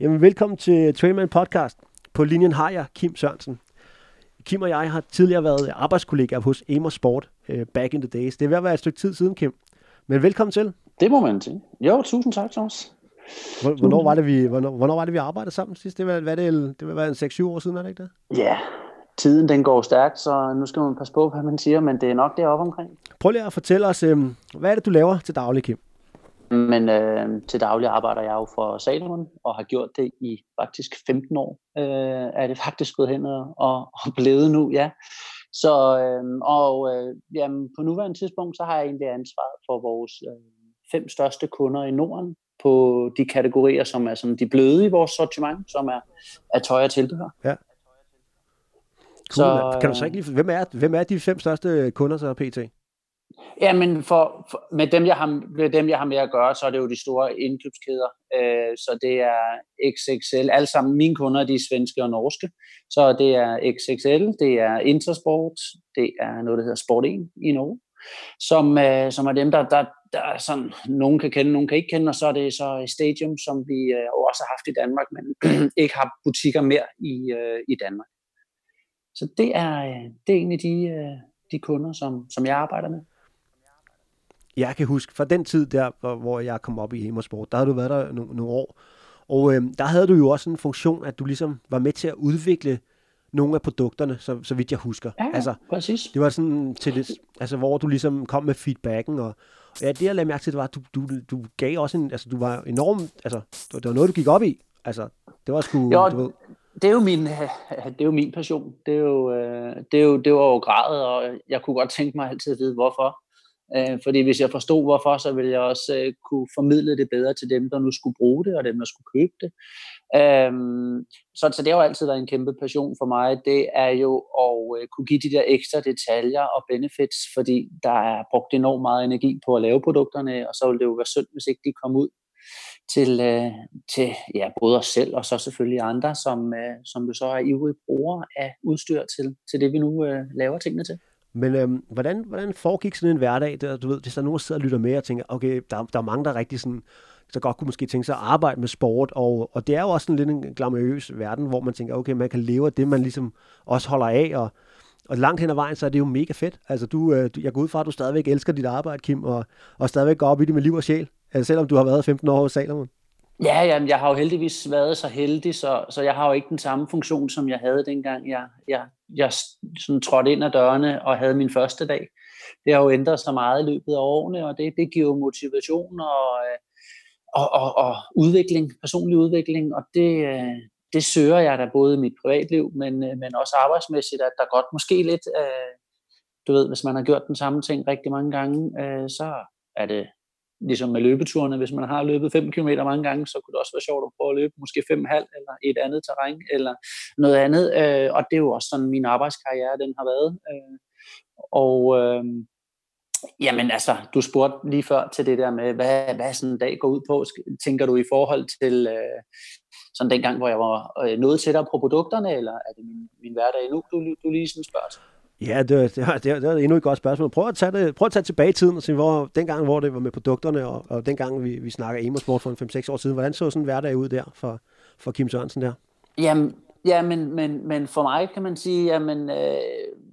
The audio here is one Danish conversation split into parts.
Jamen, velkommen til Trailman Podcast. På linjen har jeg Kim Sørensen. Kim og jeg har tidligere været arbejdskollegaer hos Amos Sport uh, back in the days. Det er ved at være et stykke tid siden, Kim. Men velkommen til. Det må man sige. Jo, tusind tak, Thomas. Hvornår var det, vi, hvornår, hvornår var det, vi arbejdede sammen sidst? Det var, hvad det, det var en 6-7 år siden, er det ikke det? Ja, tiden den går stærkt, så nu skal man passe på, hvad man siger, men det er nok deroppe omkring. Prøv lige at fortælle os, øh, hvad er det, du laver til daglig, Kim? Men øh, til daglig arbejder jeg jo for Salomon, og har gjort det i faktisk 15 år. Øh, er det faktisk gået hen og, og, og blevet nu, ja. Så, øh, og øh, jamen, på nuværende tidspunkt, så har jeg egentlig ansvaret for vores øh, fem største kunder i Norden, på de kategorier, som er sådan de bløde i vores sortiment, som er, er tøj og tilbehør. Ja. Cool, så, kan du så ikke lige, hvem er, hvem er de fem største kunder så PT? Ja, men for, for, med, dem, jeg har, med dem, jeg har med at gøre, så er det jo de store indkøbskæder. Øh, så det er XXL. Alle sammen mine kunder, de er svenske og norske. Så det er XXL, det er Intersport, det er noget, der hedder Sport 1 i Norge, som, øh, som er dem, der, der, der er sådan, nogen kan kende, nogen kan ikke kende, og så er det så Stadium, som vi øh, også har haft i Danmark, men ikke har butikker mere i, øh, i Danmark. Så det er, øh, det er egentlig de, øh, de kunder, som, som jeg arbejder med. Jeg kan huske, fra den tid der, hvor jeg kom op i Hemersport, der havde du været der nogle, nogle år, og øh, der havde du jo også en funktion, at du ligesom var med til at udvikle nogle af produkterne, så, så vidt jeg husker. Ja, altså, præcis. Det var sådan til det, altså, hvor du ligesom kom med feedbacken, og ja, det jeg lagde mærke til, det var, at du, du, du gav også en, altså du var enorm, altså det var noget, du gik op i. Altså, det var sgu, jo, du ved. Det er jo min, det er jo min passion. Det er jo, øh, det er jo, det var jo gradet, og jeg kunne godt tænke mig altid at vide, hvorfor. Øh, fordi hvis jeg forstod hvorfor, så ville jeg også øh, kunne formidle det bedre til dem, der nu skulle bruge det, og dem, der skulle købe det. Øh, så, så det har jo altid været en kæmpe passion for mig. Det er jo at øh, kunne give de der ekstra detaljer og benefits, fordi der er brugt enormt meget energi på at lave produkterne, og så ville det jo være synd, hvis ikke de kom ud til, øh, til ja, både os selv og så selvfølgelig andre, som, øh, som du så er ivrige brugere af udstyr til, til det, vi nu øh, laver tingene til. Men øhm, hvordan, hvordan foregik sådan en hverdag, der, du ved, hvis der er nogen, der sidder og lytter med og tænker, okay, der, der er mange, der er rigtig sådan, så godt kunne måske tænke sig at arbejde med sport, og, og det er jo også sådan lidt en glamourøs verden, hvor man tænker, okay, man kan leve af det, man ligesom også holder af, og, og langt hen ad vejen, så er det jo mega fedt. Altså, du, øh, jeg går ud fra, at du stadigvæk elsker dit arbejde, Kim, og, og stadigvæk går op i det med liv og sjæl, altså, selvom du har været 15 år hos Salomon. Ja, jamen, jeg har jo heldigvis været så heldig, så, så jeg har jo ikke den samme funktion, som jeg havde dengang jeg, jeg, jeg sådan trådte ind ad dørene og havde min første dag. Det har jo ændret sig meget i løbet af årene, og det, det giver jo motivation og, øh, og, og, og udvikling, personlig udvikling, og det, øh, det søger jeg da både i mit privatliv, men, øh, men også arbejdsmæssigt, at der godt måske lidt, du ved, hvis man har gjort den samme ting rigtig mange gange, så er det ligesom med løbeturene, hvis man har løbet 5 km mange gange, så kunne det også være sjovt at prøve at løbe måske 5,5 eller et andet terræn eller noget andet. Øh, og det er jo også sådan, min arbejdskarriere den har været. Øh, og øh, jamen altså, du spurgte lige før til det der med, hvad, hvad sådan en dag går ud på. Tænker du i forhold til øh, sådan den gang, hvor jeg var øh, noget tættere på produkterne, eller er det min, min hverdag nu, du, du lige sådan spørger? Ja, det, det, det, det er endnu et godt spørgsmål. Prøv at tage, det, prøv at tage tilbage i tiden og se, hvor, dengang, hvor det var med produkterne, og, og dengang vi, vi snakker Emosport for en 5-6 år siden. Hvordan så sådan en hverdag ud der for, for Kim Sørensen der? Jamen, ja, men, men, men for mig kan man sige, jamen, øh,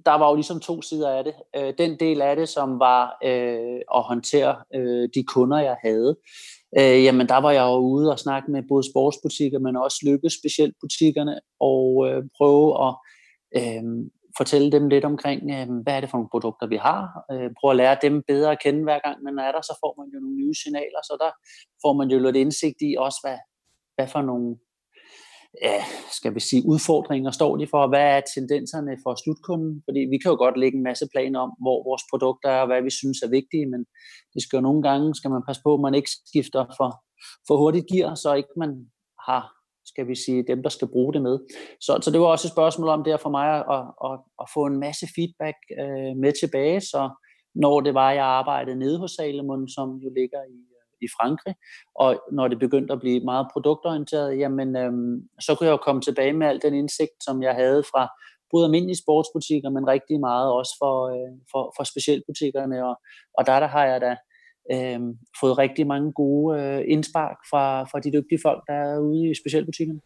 der var jo ligesom to sider af det. Øh, den del af det, som var øh, at håndtere øh, de kunder, jeg havde, øh, jamen der var jeg jo ude og snakke med både sportsbutikker, men også lykke specielt butikkerne, og øh, prøve at øh, fortælle dem lidt omkring, øh, hvad er det for nogle produkter, vi har. Øh, prøve at lære dem bedre at kende, hver gang man er der, så får man jo nogle nye signaler, så der får man jo lidt indsigt i også, hvad, hvad for nogle ja, skal vi sige, udfordringer står de for, og hvad er tendenserne for slutkunden? Fordi vi kan jo godt lægge en masse planer om, hvor vores produkter er, og hvad vi synes er vigtige, men det skal jo nogle gange, skal man passe på, at man ikke skifter for, for hurtigt gear, så ikke man har skal vi sige, dem, der skal bruge det med. Så, så det var også et spørgsmål om det for mig at, at, at få en masse feedback øh, med tilbage, så når det var, jeg arbejdede nede hos Salomon, som jo ligger i, i Frankrig, og når det begyndte at blive meget produktorienteret, jamen, øh, så kunne jeg jo komme tilbage med al den indsigt, som jeg havde fra både almindelige sportsbutikker, men rigtig meget også for, øh, for, for specialbutikkerne, og, og der, der har jeg da øh, fået rigtig mange gode øh, indspark fra, fra de dygtige folk, der er ude i specialbutikkerne.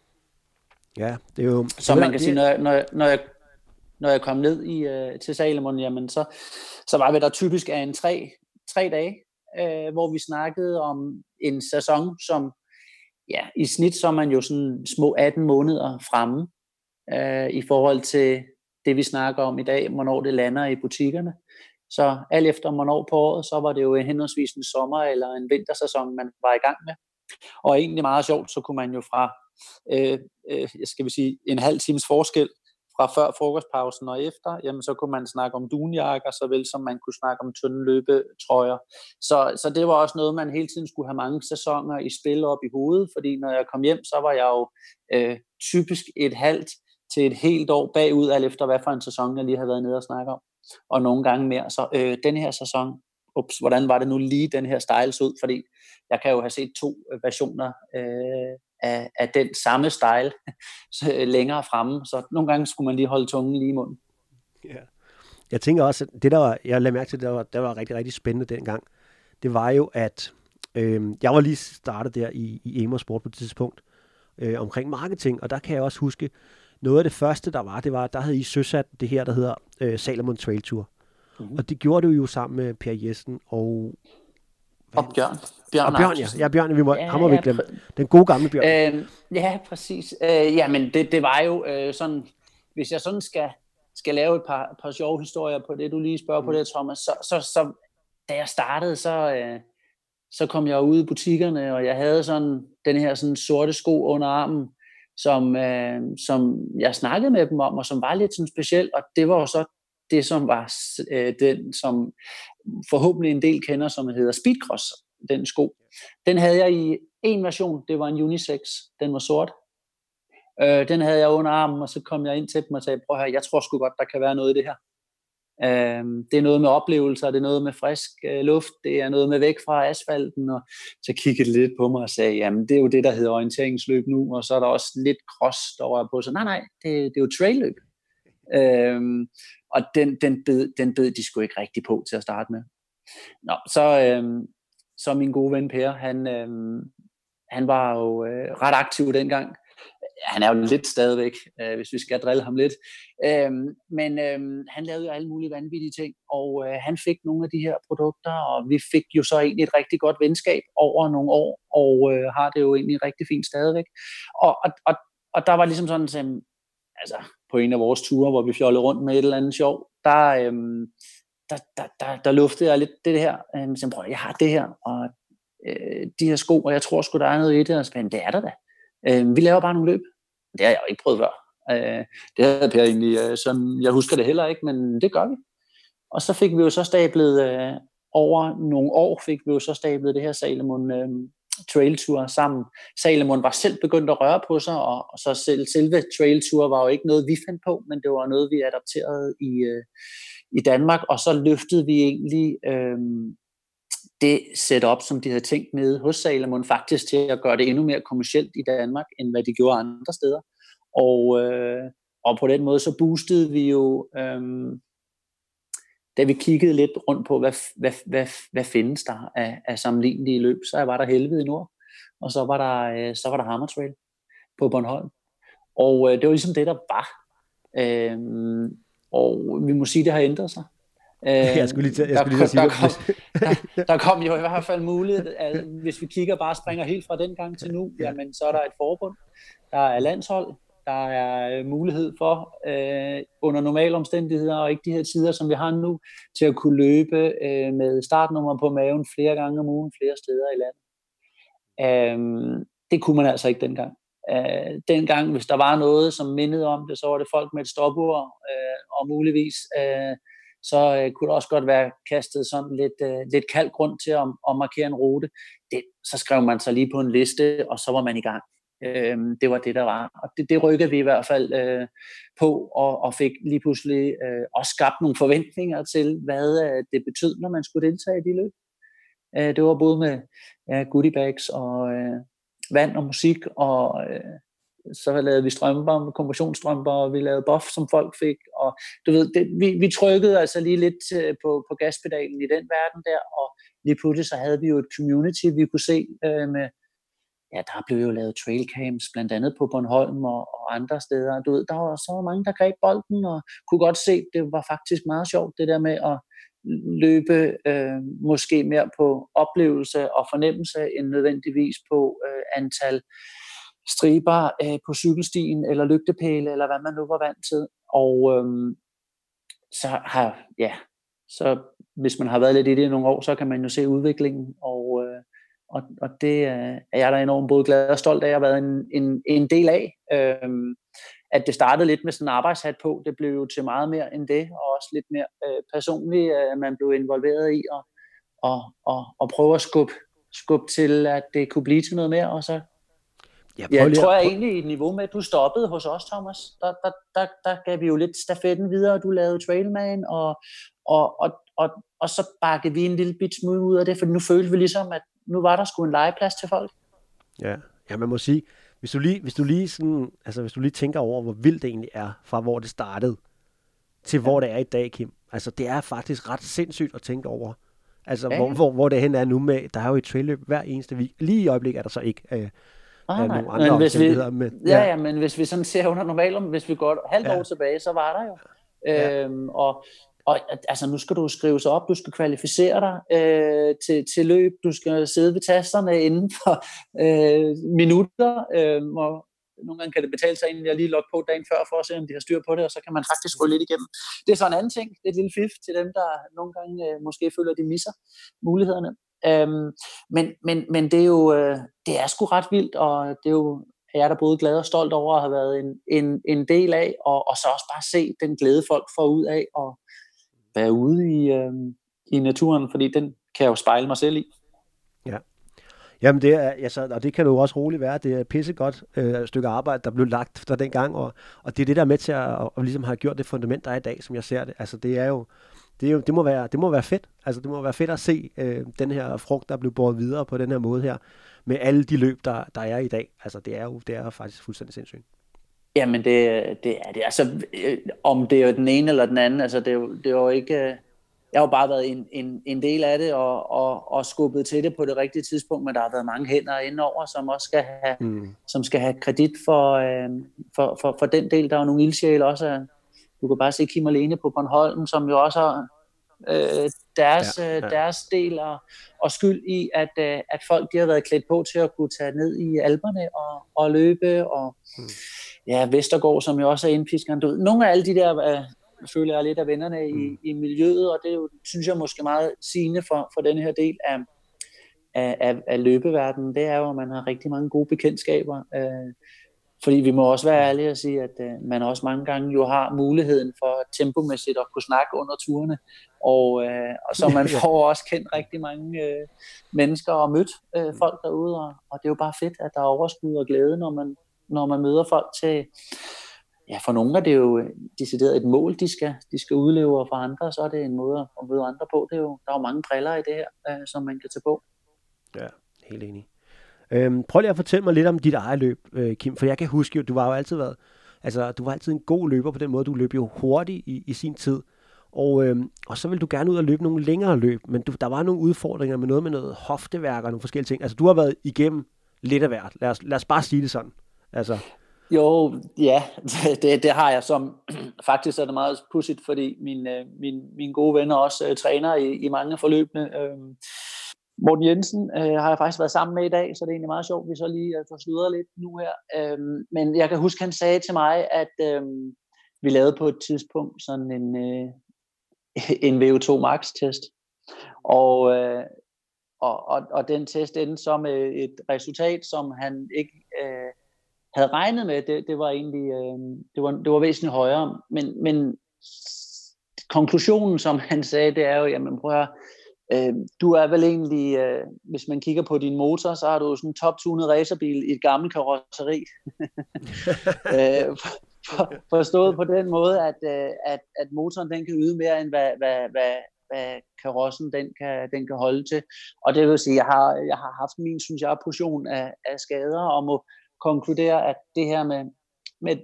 Ja, det er jo... Så man kan sige, når jeg, når, jeg, når jeg, når jeg kom ned i, øh, til Salomon, jamen så, så var vi der typisk af en tre, tre dage, øh, hvor vi snakkede om en sæson, som ja, i snit så er man jo sådan små 18 måneder fremme øh, i forhold til det, vi snakker om i dag, hvornår det lander i butikkerne. Så alt efter hvornår på året, så var det jo henholdsvis en sommer- eller en vintersæson, man var i gang med. Og egentlig meget sjovt, så kunne man jo fra, øh, øh, skal vi sige, en halv times forskel fra før frokostpausen og efter, jamen så kunne man snakke om dunjakker, såvel som man kunne snakke om tynde løbetrøjer. Så, så det var også noget, man hele tiden skulle have mange sæsoner i spil op i hovedet, fordi når jeg kom hjem, så var jeg jo øh, typisk et halvt til et helt år bagud, alt efter hvad for en sæson, jeg lige havde været nede og snakke om. Og nogle gange mere. Så øh, den her sæson, ups, hvordan var det nu lige den her styles ud? Fordi jeg kan jo have set to øh, versioner øh, af, af den samme style øh, længere fremme. Så nogle gange skulle man lige holde tungen lige i munden. Ja. Jeg tænker også, at det der var, jeg lagde mærke til, der var, der var rigtig, rigtig spændende dengang, det var jo, at øh, jeg var lige startet der i, i Emer Sport på det tidspunkt, øh, omkring marketing, og der kan jeg også huske, noget af det første, der var, det var, der havde I søsat det her, der hedder øh, Salomon Trail Tour. Mm-hmm. Og det gjorde du jo sammen med Per Jessen og... Og Bjørn. Bjørn, og Bjørn, ja. ja. Bjørn, vi må, ja, ham må vi glemme. Den gode gamle Bjørn. Øh, ja, præcis. Øh, ja, men det, det var jo øh, sådan, hvis jeg sådan skal, skal lave et par, par sjove historier på det, du lige spørger mm. på det, Thomas, så, så, så da jeg startede, så, øh, så kom jeg ud i butikkerne, og jeg havde sådan den her sådan sorte sko under armen, som, øh, som jeg snakkede med dem om, og som var lidt sådan speciel, og det var jo så det, som var øh, den, som forhåbentlig en del kender, som hedder Speedcross, den sko. Den havde jeg i en version, det var en unisex, den var sort. Øh, den havde jeg under armen, og så kom jeg ind til dem og sagde, prøv her, jeg tror sgu godt, der kan være noget i det her. Øh, det er noget med oplevelser, det er noget med frisk øh, luft, det er noget med væk fra asfalten, og så kiggede lidt på mig og sagde, jamen det er jo det, der hedder orienteringsløb nu, og så er der også lidt cross, der var på, så nej, nej, det, det er jo trailløb. Øh, og den, den, bed, den bed de skulle ikke rigtig på til at starte med. Nå, så, øh, så min gode ven Per, han, øh, han var jo øh, ret aktiv dengang, han er jo lidt stadigvæk, øh, hvis vi skal drille ham lidt. Øh, men øh, han lavede jo alle mulige vanvittige ting, og øh, han fik nogle af de her produkter, og vi fik jo så egentlig et rigtig godt venskab over nogle år, og øh, har det jo egentlig rigtig fint stadigvæk. Og, og, og, og der var ligesom sådan, som, altså på en af vores ture, hvor vi fjollede rundt med et eller andet sjov, der, øh, der, der, der, der luftede jeg lidt det her. Øh, så jeg, jeg har det her, og øh, de her sko, og jeg tror sgu, der er noget i det, og så det er der da. Øh, vi laver bare nogle løb. Det har jeg jo ikke prøvet før. Øh, det havde Per egentlig, øh, sådan, jeg husker det heller ikke, men det gør vi. Og så fik vi jo så stablet, øh, over nogle år fik vi jo så stablet det her Salomon øh, Trail Tour sammen. Salomon var selv begyndt at røre på sig, og, og så selv, selve Trail Tour var jo ikke noget, vi fandt på, men det var noget, vi adapterede i, øh, i Danmark, og så løftede vi egentlig øh, det setup, som de havde tænkt med hos Salomon, faktisk til at gøre det endnu mere kommercielt i Danmark, end hvad de gjorde andre steder. Og, øh, og på den måde så boostede vi jo, øh, da vi kiggede lidt rundt på, hvad, hvad, hvad, hvad findes der af, af sammenlignelige løb, så var der Helvede i Nord, og så var der, øh, så var der Hammer Trail på Bornholm. Og øh, det var ligesom det, der var. Øh, og vi må sige, det har ændret sig. Øh, jeg skulle lige, til, jeg skulle lige sige der, kom, der, der kom jo i hvert fald mulighed, at hvis vi kigger bare springer helt fra den gang til nu, jamen så er der et forbund, der er landshold, der er øh, mulighed for øh, under normale omstændigheder og ikke de her tider, som vi har nu, til at kunne løbe øh, med startnummer på maven flere gange om ugen, flere steder i landet. Øh, det kunne man altså ikke dengang. Øh, dengang, hvis der var noget, som mindede om det, så var det folk med et stopord, øh, og muligvis øh, så øh, kunne der også godt være kastet sådan lidt, øh, lidt kald grund til at, at markere en rute. Det, så skrev man sig lige på en liste, og så var man i gang. Øh, det var det, der var. Og det, det rykkede vi i hvert fald øh, på, og, og fik lige pludselig øh, også skabt nogle forventninger til, hvad øh, det betød, når man skulle deltage i de løb. Øh, det var både med øh, ja, goodie bags og øh, vand og musik og øh, så lavede vi strømper, kompressionsstrømper, og vi lavede buff, som folk fik, og du ved, det, vi, vi trykkede altså lige lidt øh, på, på gaspedalen i den verden der, og lige pludselig så havde vi jo et community, vi kunne se øh, med, ja, der blev jo lavet trailcams, blandt andet på Bornholm og, og andre steder. Du ved, der var så mange, der greb bolden, og kunne godt se, det var faktisk meget sjovt, det der med at løbe øh, måske mere på oplevelse og fornemmelse, end nødvendigvis på øh, antal striber øh, på cykelstien, eller lygtepæle, eller hvad man nu var vant til. Og øh, så har, ja, så hvis man har været lidt i det i nogle år, så kan man jo se udviklingen, og, øh, og, og det øh, er jeg da enormt både glad og stolt af at have været en, en, en del af. Øh, at det startede lidt med sådan en arbejdshat på, det blev jo til meget mere end det, og også lidt mere øh, personligt, at øh, man blev involveret i og, og, og, og prøve at skubbe, skubbe til, at det kunne blive til noget mere, og så Ja, jeg tror jeg egentlig i et niveau med, at du stoppede hos os, Thomas. Der, der, der, der gav vi jo lidt stafetten videre, og du lavede Trailman, og, og, og, og, og så bakkede vi en lille bit smule ud af det, for nu følte vi ligesom, at nu var der sgu en legeplads til folk. Ja, ja man må sige, hvis du lige, hvis du lige, sådan, altså, hvis du lige tænker over, hvor vildt det egentlig er, fra hvor det startede, til ja. hvor det er i dag, Kim. Altså, det er faktisk ret sindssygt at tænke over. Altså, ja. hvor, hvor, hvor det hen er nu med, der er jo et trailløb hver eneste week. Lige i øjeblikket er der så ikke øh, ah, nogle andre men hvis vi, med, ja. ja, ja, men hvis vi sådan ser under normalt, hvis vi går halvt ja. år tilbage, så var der jo. Ja. Øhm, og, og altså, nu skal du skrive sig op, du skal kvalificere dig øh, til, til løb, du skal sidde ved tasterne inden for øh, minutter, øh, og nogle gange kan det betale sig egentlig at lige logge på dagen før, for at se, om de har styr på det, og så kan man faktisk gå lidt igennem. Det er så en anden ting, det er et lille fif til dem, der nogle gange øh, måske føler, at de misser mulighederne. Øhm, men, men, men det er jo øh, det er sgu ret vildt, og det er jo jeg er da både glad og stolt over at have været en, en, en del af, og, og så også bare se den glæde, folk får ud af at, være ude i, øh, i naturen, fordi den kan jeg jo spejle mig selv i. Ja. Jamen det er, altså, og det kan jo også roligt være, det er et pissegodt øh, stykke arbejde, der blev lagt fra den gang, og, og det er det, der er med til at, og, og ligesom har gjort det fundament, der er i dag, som jeg ser det. Altså det er jo, det, er jo, det, må, være, det må være fedt. Altså det må være fedt at se øh, den her frugt, der blev båret videre på den her måde her, med alle de løb, der, der er i dag. Altså det er jo det er faktisk fuldstændig sindssygt. Jamen, det, det er det. Altså, øh, om det er den ene eller den anden, altså, det er jo, det er jo ikke... Øh, jeg har jo bare været en, en, en del af det og, og, og skubbet til det på det rigtige tidspunkt, men der har været mange hænder indover, som også skal have, mm. som skal have kredit for, øh, for, for, for den del. Der er jo nogle ildsjæle også. Du kan bare se Kim og Lene på Bornholm, som jo også har øh, deres, ja, ja. deres del og, og skyld i, at, øh, at folk de har været klædt på til at kunne tage ned i alberne og, og løbe og mm ja, Vestergaard, som jo også er indpiskeren. Du, nogle af alle de der, øh, føler jeg lidt af vennerne i, mm. i miljøet, og det er jo, synes jeg måske meget sigende for, for den her del af, af, af, af løbeverdenen, det er jo, at man har rigtig mange gode bekendtskaber. Øh, fordi vi må også være ærlige og sige, at øh, man også mange gange jo har muligheden for tempomæssigt at kunne snakke under turene, og, øh, og så man får også kendt rigtig mange øh, mennesker og mødt øh, folk derude, og, og det er jo bare fedt, at der er overskud og glæde, når man, når man møder folk til, ja, for nogle er det jo decideret et mål, de skal, de skal udleve, og for andre, så er det en måde at møde andre på. Det er jo, der er jo mange briller i det her, øh, som man kan tage på. Ja, helt enig. Øhm, prøv lige at fortælle mig lidt om dit eget løb, øh, Kim, for jeg kan huske, jo, du var jo altid været, altså du var altid en god løber på den måde, du løb jo hurtigt i, i sin tid, og, øhm, og så vil du gerne ud og løbe nogle længere løb, men du, der var nogle udfordringer med noget med noget hofteværk og nogle forskellige ting. Altså du har været igennem lidt af hvert. Lad os, lad os bare sige det sådan. Altså. Jo, ja, det, det har jeg som, faktisk er det meget pudsigt, fordi min, øh, min, min gode venner også øh, træner i, i mange forløbene. Øh, Morten Jensen øh, har jeg faktisk været sammen med i dag, så det er egentlig meget sjovt, vi så lige øh, får sludret lidt nu her. Øhm, men jeg kan huske, han sagde til mig, at uh, vi lavede på et tidspunkt sådan en, øh, en VO2 Max-test. Og, øh, og, og, og den test endte så med et resultat, som han ikke... øh, havde regnet med, det, det var egentlig øh, det var, det var væsentligt højere. Men, men konklusionen, som han sagde, det er jo, jamen prøv at øh, du er vel egentlig, øh, hvis man kigger på din motor, så har du sådan en top-tunet racerbil i et gammelt karosseri. øh, for, forstået på den måde, at, øh, at, at motoren den kan yde mere, end hvad, hvad, hvad, hvad karossen den kan, den kan holde til. Og det vil sige, jeg har, jeg har haft min, synes jeg, portion af, af skader, og må, konkludere, at det her med, med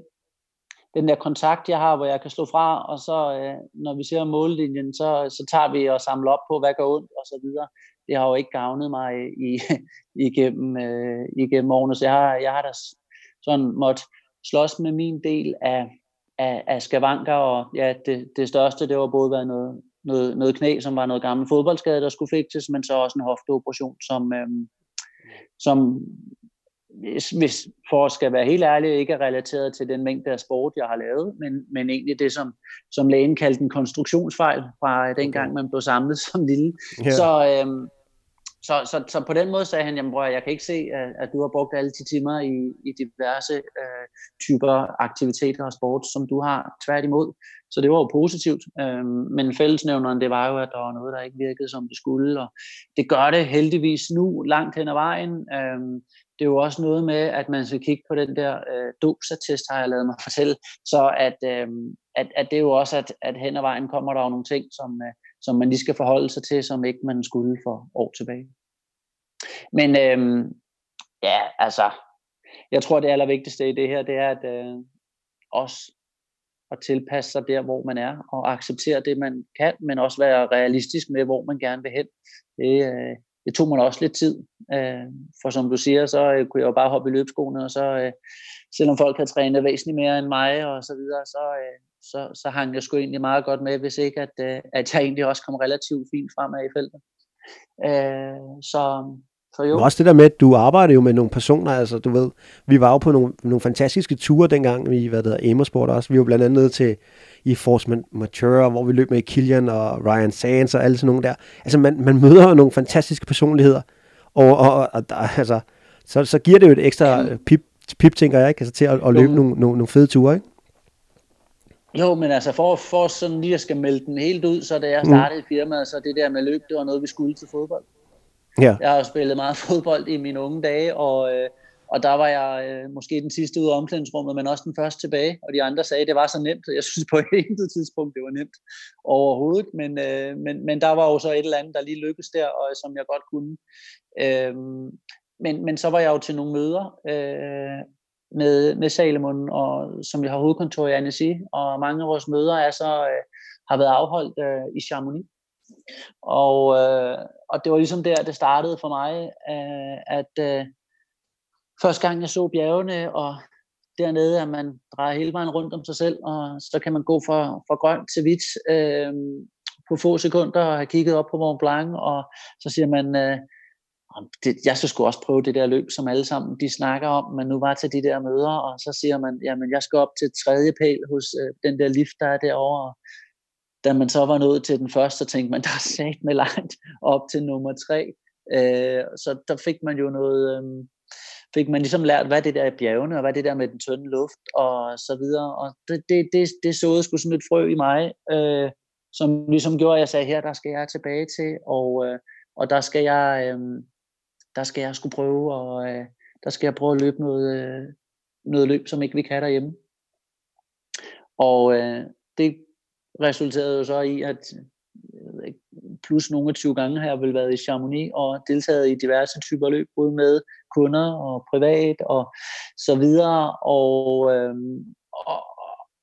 den der kontakt, jeg har, hvor jeg kan slå fra, og så øh, når vi ser mållinjen, så, så tager vi og samler op på, hvad går ondt, og så videre. Det har jo ikke gavnet mig i, igennem, øh, igennem årene, så jeg har, jeg har da sådan måtte slås med min del af, af, af skavanker, og ja, det, det største, det var både været noget, noget, noget knæ, som var noget gammel fodboldskade, der skulle fikses, men så også en hofteoperation, som, øh, som hvis, hvis for at skal være helt ærlig, ikke er relateret til den mængde af sport, jeg har lavet, men, men egentlig det, som, som lægen kaldte en konstruktionsfejl fra dengang, man blev samlet som lille. Yeah. Så, øhm, så, så, så på den måde sagde han, jamen bror, jeg kan ikke se, at, at du har brugt alle de timer i, i diverse øh, typer aktiviteter og sport, som du har tværtimod. Så det var jo positivt. Øhm, men fællesnævneren, det var jo, at der var noget, der ikke virkede, som det skulle. Og det gør det heldigvis nu langt hen ad vejen. Øhm, det er jo også noget med, at man skal kigge på den der øh, dosatest, har jeg lavet mig fortælle. Så at, øh, at, at det er jo også, at, at hen ad vejen kommer der jo nogle ting, som, øh, som man lige skal forholde sig til, som ikke man skulle for år tilbage. Men øh, ja, altså, jeg tror det allervigtigste i det her, det er at øh, også at tilpasse sig der, hvor man er, og acceptere det, man kan, men også være realistisk med, hvor man gerne vil hen. Det, øh, det tog mig også lidt tid, øh, for som du siger, så øh, kunne jeg jo bare hoppe i løbeskoene, og så øh, selvom folk har trænet væsentligt mere end mig, og så videre, så, øh, så, så hang jeg sgu egentlig meget godt med, hvis ikke, at, øh, at jeg egentlig også kom relativt fint fremad i feltet. Øh, så, så jo. også det der med, at du arbejder jo med nogle personer, altså du ved, vi var jo på nogle, nogle fantastiske ture dengang i, hvad det hedder, Amersport også. Vi var blandt andet nede til i Force Mature, hvor vi løb med Kilian og Ryan Sands og alle sådan nogle der. Altså man, man møder jo nogle fantastiske personligheder, og, og, og der, altså, så, så giver det jo et ekstra pip, pip tænker jeg, ikke? Altså, til at, at løbe nogle, nogle, nogle fede ture, ikke? Jo, men altså for, for sådan lige at skal melde den helt ud, så da jeg mm. startede mm. firmaet, så det der med løb, det var noget, vi skulle til fodbold. Ja. Jeg har spillet meget fodbold i mine unge dage, og, øh, og der var jeg øh, måske den sidste ud af omklædningsrummet, men også den første tilbage, og de andre sagde, at det var så nemt. Jeg synes på et tidspunkt, det var nemt overhovedet, men, øh, men, men der var jo så et eller andet, der lige lykkedes der, og øh, som jeg godt kunne. Øh, men, men så var jeg jo til nogle møder øh, med, med Salomon, og, som vi har hovedkontor i Annecy, og mange af vores møder er så, øh, har været afholdt øh, i Chamonix. Og, øh, og det var ligesom der, det startede for mig, øh, at øh, første gang jeg så bjergene, og dernede, at man drejer hele vejen rundt om sig selv, og så kan man gå fra, fra grønt til hvidt øh, på få sekunder, og have kigget op på Mont Blanc, og så siger man, øh, det, jeg skal sgu også prøve det der løb, som alle sammen de snakker om, men nu var til de der møder, og så siger man, jamen jeg skal op til tredje pæl hos øh, den der lift, der er derovre, da man så var nået til den første, så tænkte man, der er sat med langt op til nummer tre. Øh, så der fik man jo noget, øh, fik man ligesom lært, hvad det der er bjergene, og hvad det der med den tynde luft, og så videre. Og det, det, det, det såede sgu sådan et frø i mig, øh, som ligesom gjorde, at jeg sagde, her der skal jeg tilbage til, og, øh, og der skal jeg, øh, der skal jeg skulle prøve, og øh, der skal jeg prøve at løbe noget, øh, noget løb, som ikke vi kan derhjemme. Og øh, det resulterede jo så i, at plus nogle 20 gange har jeg vel været i Chamonix og deltaget i diverse typer løb, både med kunder og privat og så videre, og, øhm, og,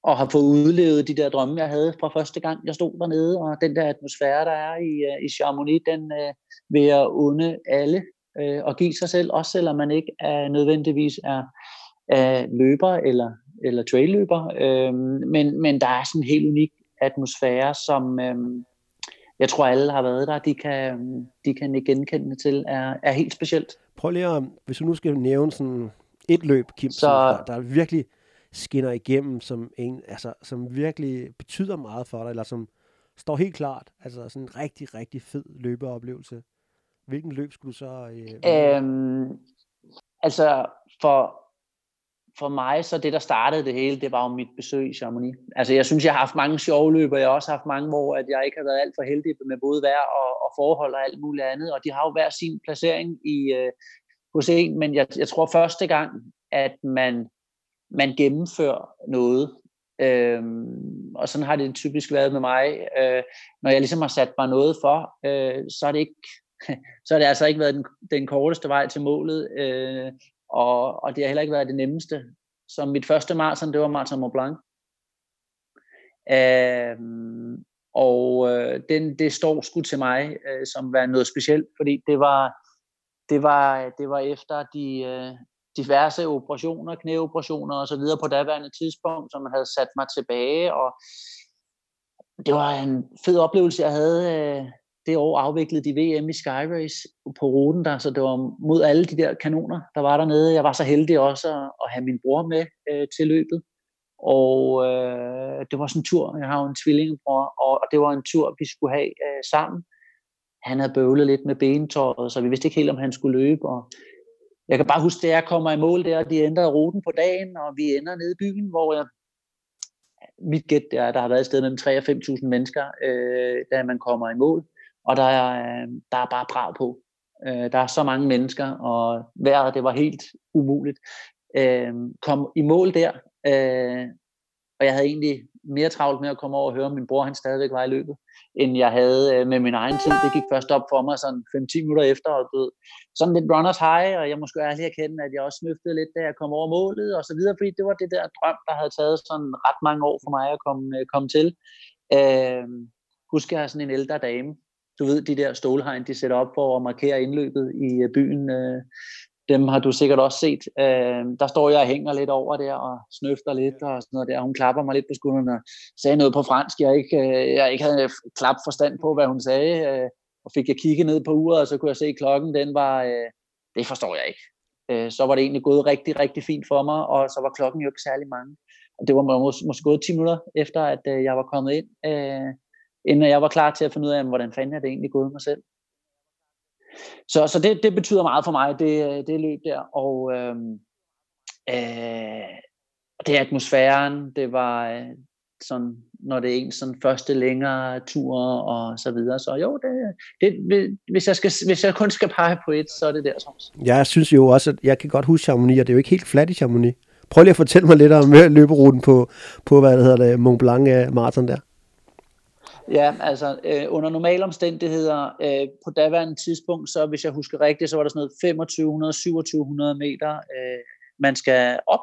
og har fået udlevet de der drømme, jeg havde fra første gang, jeg stod dernede, og den der atmosfære, der er i, øh, i Chamonix, den øh, vil jeg unde alle øh, og give sig selv, også selvom man ikke er nødvendigvis er, er løber eller, eller trailløber, øh, men, men der er sådan en helt unik atmosfære, som øh, jeg tror alle har været der, de kan, de kan genkende til, er, er helt specielt. Prøv lige at, hvis du nu skal nævne sådan et løb, Kim, så, der, der virkelig skinner igennem, som, en, altså, som virkelig betyder meget for dig, eller som står helt klart, altså sådan en rigtig, rigtig fed løbeoplevelse. Hvilken løb skulle du så... Øh, øhm, altså, for, for mig, så det, der startede det hele, det var jo mit besøg i Chamonix. Altså, jeg synes, jeg har haft mange sjove løb, og jeg har også haft mange, hvor at jeg ikke har været alt for heldig med både vejr og, og forhold og alt muligt andet, og de har jo hver sin placering i, øh, hos en, men jeg, jeg tror første gang, at man, man gennemfører noget, Øhm, og sådan har det typisk været med mig. Øh, når jeg ligesom har sat mig noget for, øh, så er det ikke så har det altså ikke været den, den korteste vej til målet. Øh, og, og det har heller ikke været det nemmeste. Så mit første maraton, det var Marathon Mont Blanc. Øhm, og øh, den, det står sgu til mig øh, som var noget specielt, fordi det var, det var, det var efter de øh, diverse operationer, knæoperationer og så videre på daværende tidspunkt, som havde sat mig tilbage, og det var en fed oplevelse, jeg havde øh, det år afviklede de VM i Sky Race på ruten der, så det var mod alle de der kanoner, der var dernede. Jeg var så heldig også at, at have min bror med øh, til løbet, og øh, det var sådan en tur, jeg har jo en tvillingebror, og, og det var en tur, vi skulle have øh, sammen. Han havde bøvlet lidt med benetøjet, så vi vidste ikke helt, om han skulle løbe, og jeg kan bare huske, at jeg kommer i mål der, de ændrede ruten på dagen, og vi ender nede i byen, hvor jeg mit gæt er, at der har været et sted mellem 3.000 og 5.000 mennesker, øh, da man kommer i mål og der er, øh, der er bare brav på. Øh, der er så mange mennesker, og vejret, det var helt umuligt. Øh, kom i mål der, øh, og jeg havde egentlig mere travlt med at komme over og høre, om min bror han stadigvæk var i løbet, end jeg havde øh, med min egen tid. Det gik først op for mig sådan 5-10 minutter efter, og du sådan lidt runners high, og jeg må sgu ærligt erkende, at jeg også snøftede lidt, da jeg kom over målet, og så videre, fordi det var det der drøm, der havde taget sådan ret mange år for mig at komme, øh, komme til. Øh, husker jeg sådan en ældre dame, du ved, de der stålhegn, de sætter op for at markere indløbet i øh, byen, øh, dem har du sikkert også set. Øh, der står jeg og hænger lidt over der og snøfter lidt og sådan noget der. Hun klapper mig lidt på skulderen og sagde noget på fransk. Jeg ikke, øh, jeg ikke havde klap forstand på, hvad hun sagde. Øh, og fik jeg kigget ned på uret, og så kunne jeg se, at klokken den var, det forstår jeg ikke. så var det egentlig gået rigtig, rigtig fint for mig, og så var klokken jo ikke særlig mange. Og det var måske, måske gået 10 minutter efter, at jeg var kommet ind inden jeg var klar til at finde ud af, hvordan fanden er det egentlig gået mig selv. Så, så det, det betyder meget for mig, det, det løb der. Og øh, øh, det er atmosfæren, det var øh, sådan, når det er en sådan første længere tur og så videre. Så jo, det, det, hvis, jeg skal, hvis jeg kun skal pege på et, så er det der. Som. Jeg synes jo også, at jeg kan godt huske Chamonix, og det er jo ikke helt fladt i Chamonix. Prøv lige at fortælle mig lidt om øh, løberuten på, på hvad det hedder det, Mont Blanc-marathon øh, der. Ja, altså øh, under normale omstændigheder øh, på daværende tidspunkt, så hvis jeg husker rigtigt, så var der sådan noget 2500-2700 meter, øh, man skal op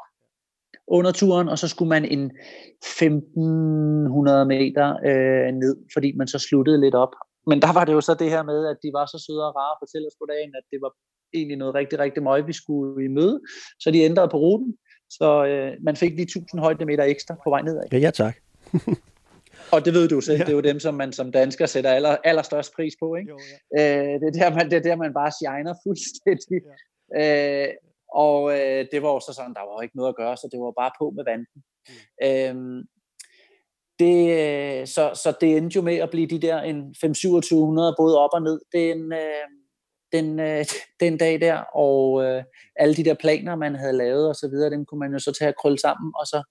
under turen, og så skulle man en 1500 meter øh, ned, fordi man så sluttede lidt op. Men der var det jo så det her med, at de var så søde og rare at fortælle os på dagen, at det var egentlig noget rigtig, rigtig møg, vi skulle i møde. Så de ændrede på ruten, så øh, man fik lige 1000 højdemeter ekstra på vej nedad. Ja, ja tak. Og det ved du selv, ja. det er jo dem, som man som dansker sætter aller, allerstørst pris på. Ikke? Jo, ja. øh, det, er der, man, det er der, man bare shiner fuldstændig. Ja. Øh, og øh, det var jo så sådan, der var ikke noget at gøre, så det var bare på med vandet. Mm. Øhm, det, så, så det endte jo med at blive de der en 5-2700 både op og ned den, øh, den, øh, den dag der, og øh, alle de der planer, man havde lavet og så videre, dem kunne man jo så tage og krølle sammen, og så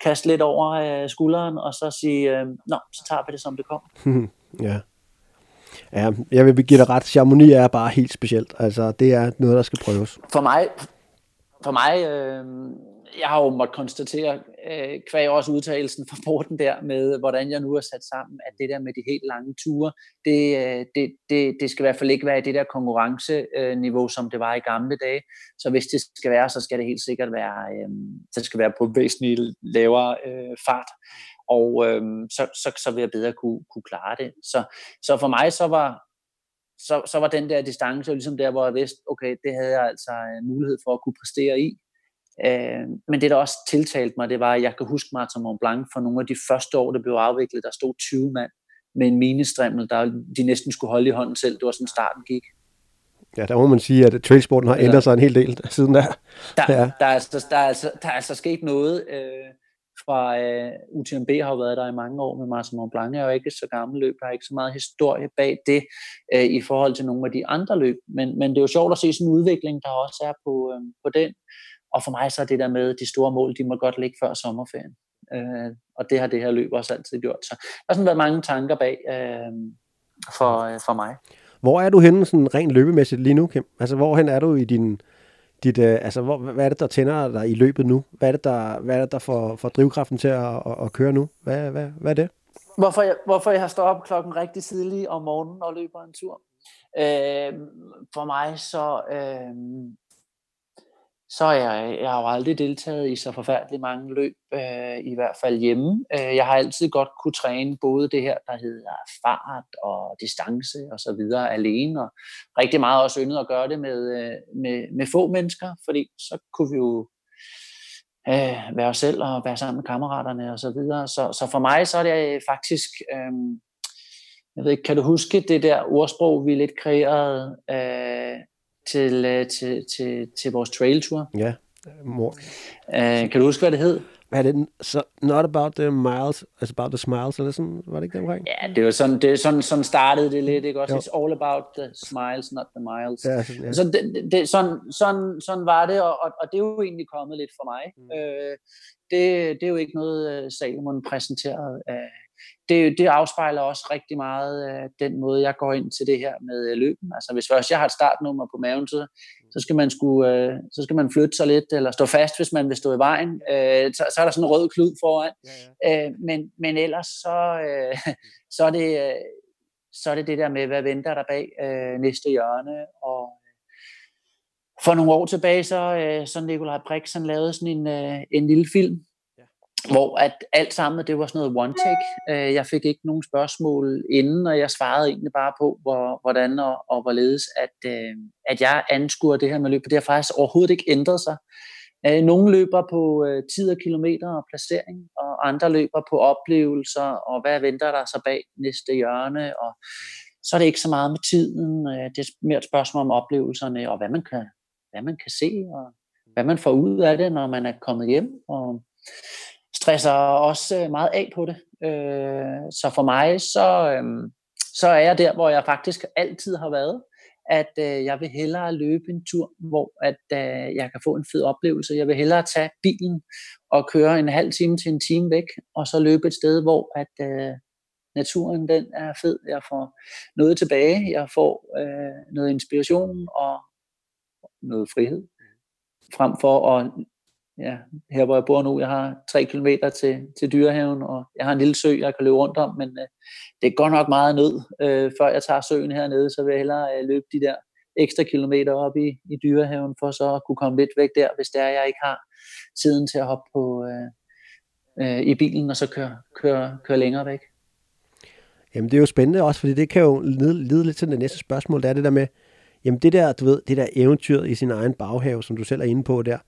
kaste lidt over øh, skulderen, og så sige, øh, nå, så tager vi det, som det kommer. ja. Ja, jeg vil give dig ret. Chamonix er bare helt specielt. Altså, det er noget, der skal prøves. For mig, for mig øh, jeg har jo måttet konstatere, øh, kvæg også udtalelsen fra porten der, med hvordan jeg nu er sat sammen, at det der med de helt lange ture, det, øh, det, det, det skal i hvert fald ikke være i det der konkurrenceniveau, øh, som det var i gamle dage. Så hvis det skal være, så skal det helt sikkert være, øh, det skal være på væsentligt lavere øh, fart. Og øh, så, så, så vil jeg bedre kunne, kunne klare det. Så, så for mig så var, så, så var den der distance jo ligesom der, hvor jeg vidste, okay, det havde jeg altså øh, mulighed for at kunne præstere i. Øh, men det, der også tiltalte mig, det var, at jeg kan huske Martin Mont Blanc for nogle af de første år, det blev afviklet, der stod 20 mand med en minestrimmel, der de næsten skulle holde i hånden selv. Det var sådan, starten gik. Ja, der må man sige, at trailsporten har ændret sig en hel del siden der. Der, ja. der, er, altså, der, er, altså, der er altså sket noget øh, fra øh, UTMB har jo været der i mange år med Martin Mont Blanc. Jeg er jo ikke så gammel løb, jeg har ikke så meget historie bag det øh, i forhold til nogle af de andre løb. Men, men det er jo sjovt at se sådan en udvikling, der også er på, øh, på den. Og for mig så er det der med de store mål, de må godt ligge før sommerferien. Øh, og det har det her løb også altid gjort. Så der har sådan været mange tanker bag øh, for, øh, for mig. Hvor er du henne sådan rent løbemæssigt lige nu, Kim? Altså, hvorhen er du i din, dit, øh, altså, hvor, hvad er det, der tænder dig i løbet nu? Hvad er det, der, hvad er det, der får, får drivkraften til at, at, at køre nu? Hvad, hvad, hvad er det? Hvorfor jeg, hvorfor jeg har stået op klokken rigtig tidligt om morgenen og løber en tur? Øh, for mig så... Øh, så er jeg, jeg har jo aldrig deltaget i så forfærdeligt mange løb, øh, i hvert fald hjemme. Øh, jeg har altid godt kunne træne både det her, der hedder fart og distance og så videre alene, og rigtig meget også yndet at gøre det med, øh, med, med få mennesker, fordi så kunne vi jo øh, være os selv og være sammen med kammeraterne og så videre. Så, så for mig så er det øh, faktisk, øh, jeg ved ikke, kan du huske det der ordsprog, vi lidt kreerede øh, til, øh, til, til, til vores trailtur? Ja, mor. Øh, kan du huske, hvad det hed? Hvad er det? Så, not about the miles, it's about the smiles, eller sådan, var det ikke det omkring? Ja, det var sådan, det, sådan, sådan startede det lidt, ikke også? Jo. It's all about the smiles, not the miles. Ja, sådan, ja. Så det, det, sådan, sådan, sådan var det, og, og, og det er jo egentlig kommet lidt for mig. Mm. Øh, det, det er jo ikke noget, øh, Salomon præsenterede af, det, det afspejler også rigtig meget øh, den måde, jeg går ind til det her med øh, løben. Altså hvis først jeg har et startnummer på maven, så, så, skal man skulle, øh, så skal man flytte sig lidt, eller stå fast, hvis man vil stå i vejen. Øh, så, så er der sådan en rød klud foran. Ja, ja. Øh, men, men ellers så, øh, så, er det, øh, så er det det der med, hvad venter der bag øh, næste hjørne. Og for nogle år tilbage, så, øh, så Nikolaj Brix, han lavede sådan en, øh, en lille film, hvor at alt sammen, det var sådan noget one take. Øh, jeg fik ikke nogen spørgsmål inden, og jeg svarede egentlig bare på, hvor, hvordan og, og hvorledes, at, øh, at jeg anskuer det her med løb. Det har faktisk overhovedet ikke ændret sig. Øh, nogle løber på tid og kilometer og placering, og andre løber på oplevelser, og hvad venter der så bag næste hjørne, og så er det ikke så meget med tiden. Det er mere et spørgsmål om oplevelserne, og hvad man kan, hvad man kan se, og hvad man får ud af det, når man er kommet hjem. Og stresser også øh, meget af på det. Øh, så for mig, så, øh, så er jeg der, hvor jeg faktisk altid har været, at øh, jeg vil hellere løbe en tur, hvor at øh, jeg kan få en fed oplevelse. Jeg vil hellere tage bilen og køre en halv time til en time væk, og så løbe et sted, hvor at øh, naturen den er fed. Jeg får noget tilbage, jeg får øh, noget inspiration og noget frihed, frem for at ja, her hvor jeg bor nu, jeg har tre kilometer til, til dyrehaven, og jeg har en lille sø, jeg kan løbe rundt om, men øh, det er godt nok meget nød, øh, før jeg tager søen hernede, så vil jeg hellere øh, løbe de der ekstra kilometer op i, i dyrehaven, for så at kunne komme lidt væk der, hvis det er, jeg ikke har tiden til at hoppe på, øh, øh, i bilen, og så køre, køre, køre længere væk. Jamen det er jo spændende også, fordi det kan jo lede, lede lidt til det næste spørgsmål, det er det der med, jamen det der, du ved, det der eventyr i sin egen baghave, som du selv er inde på der,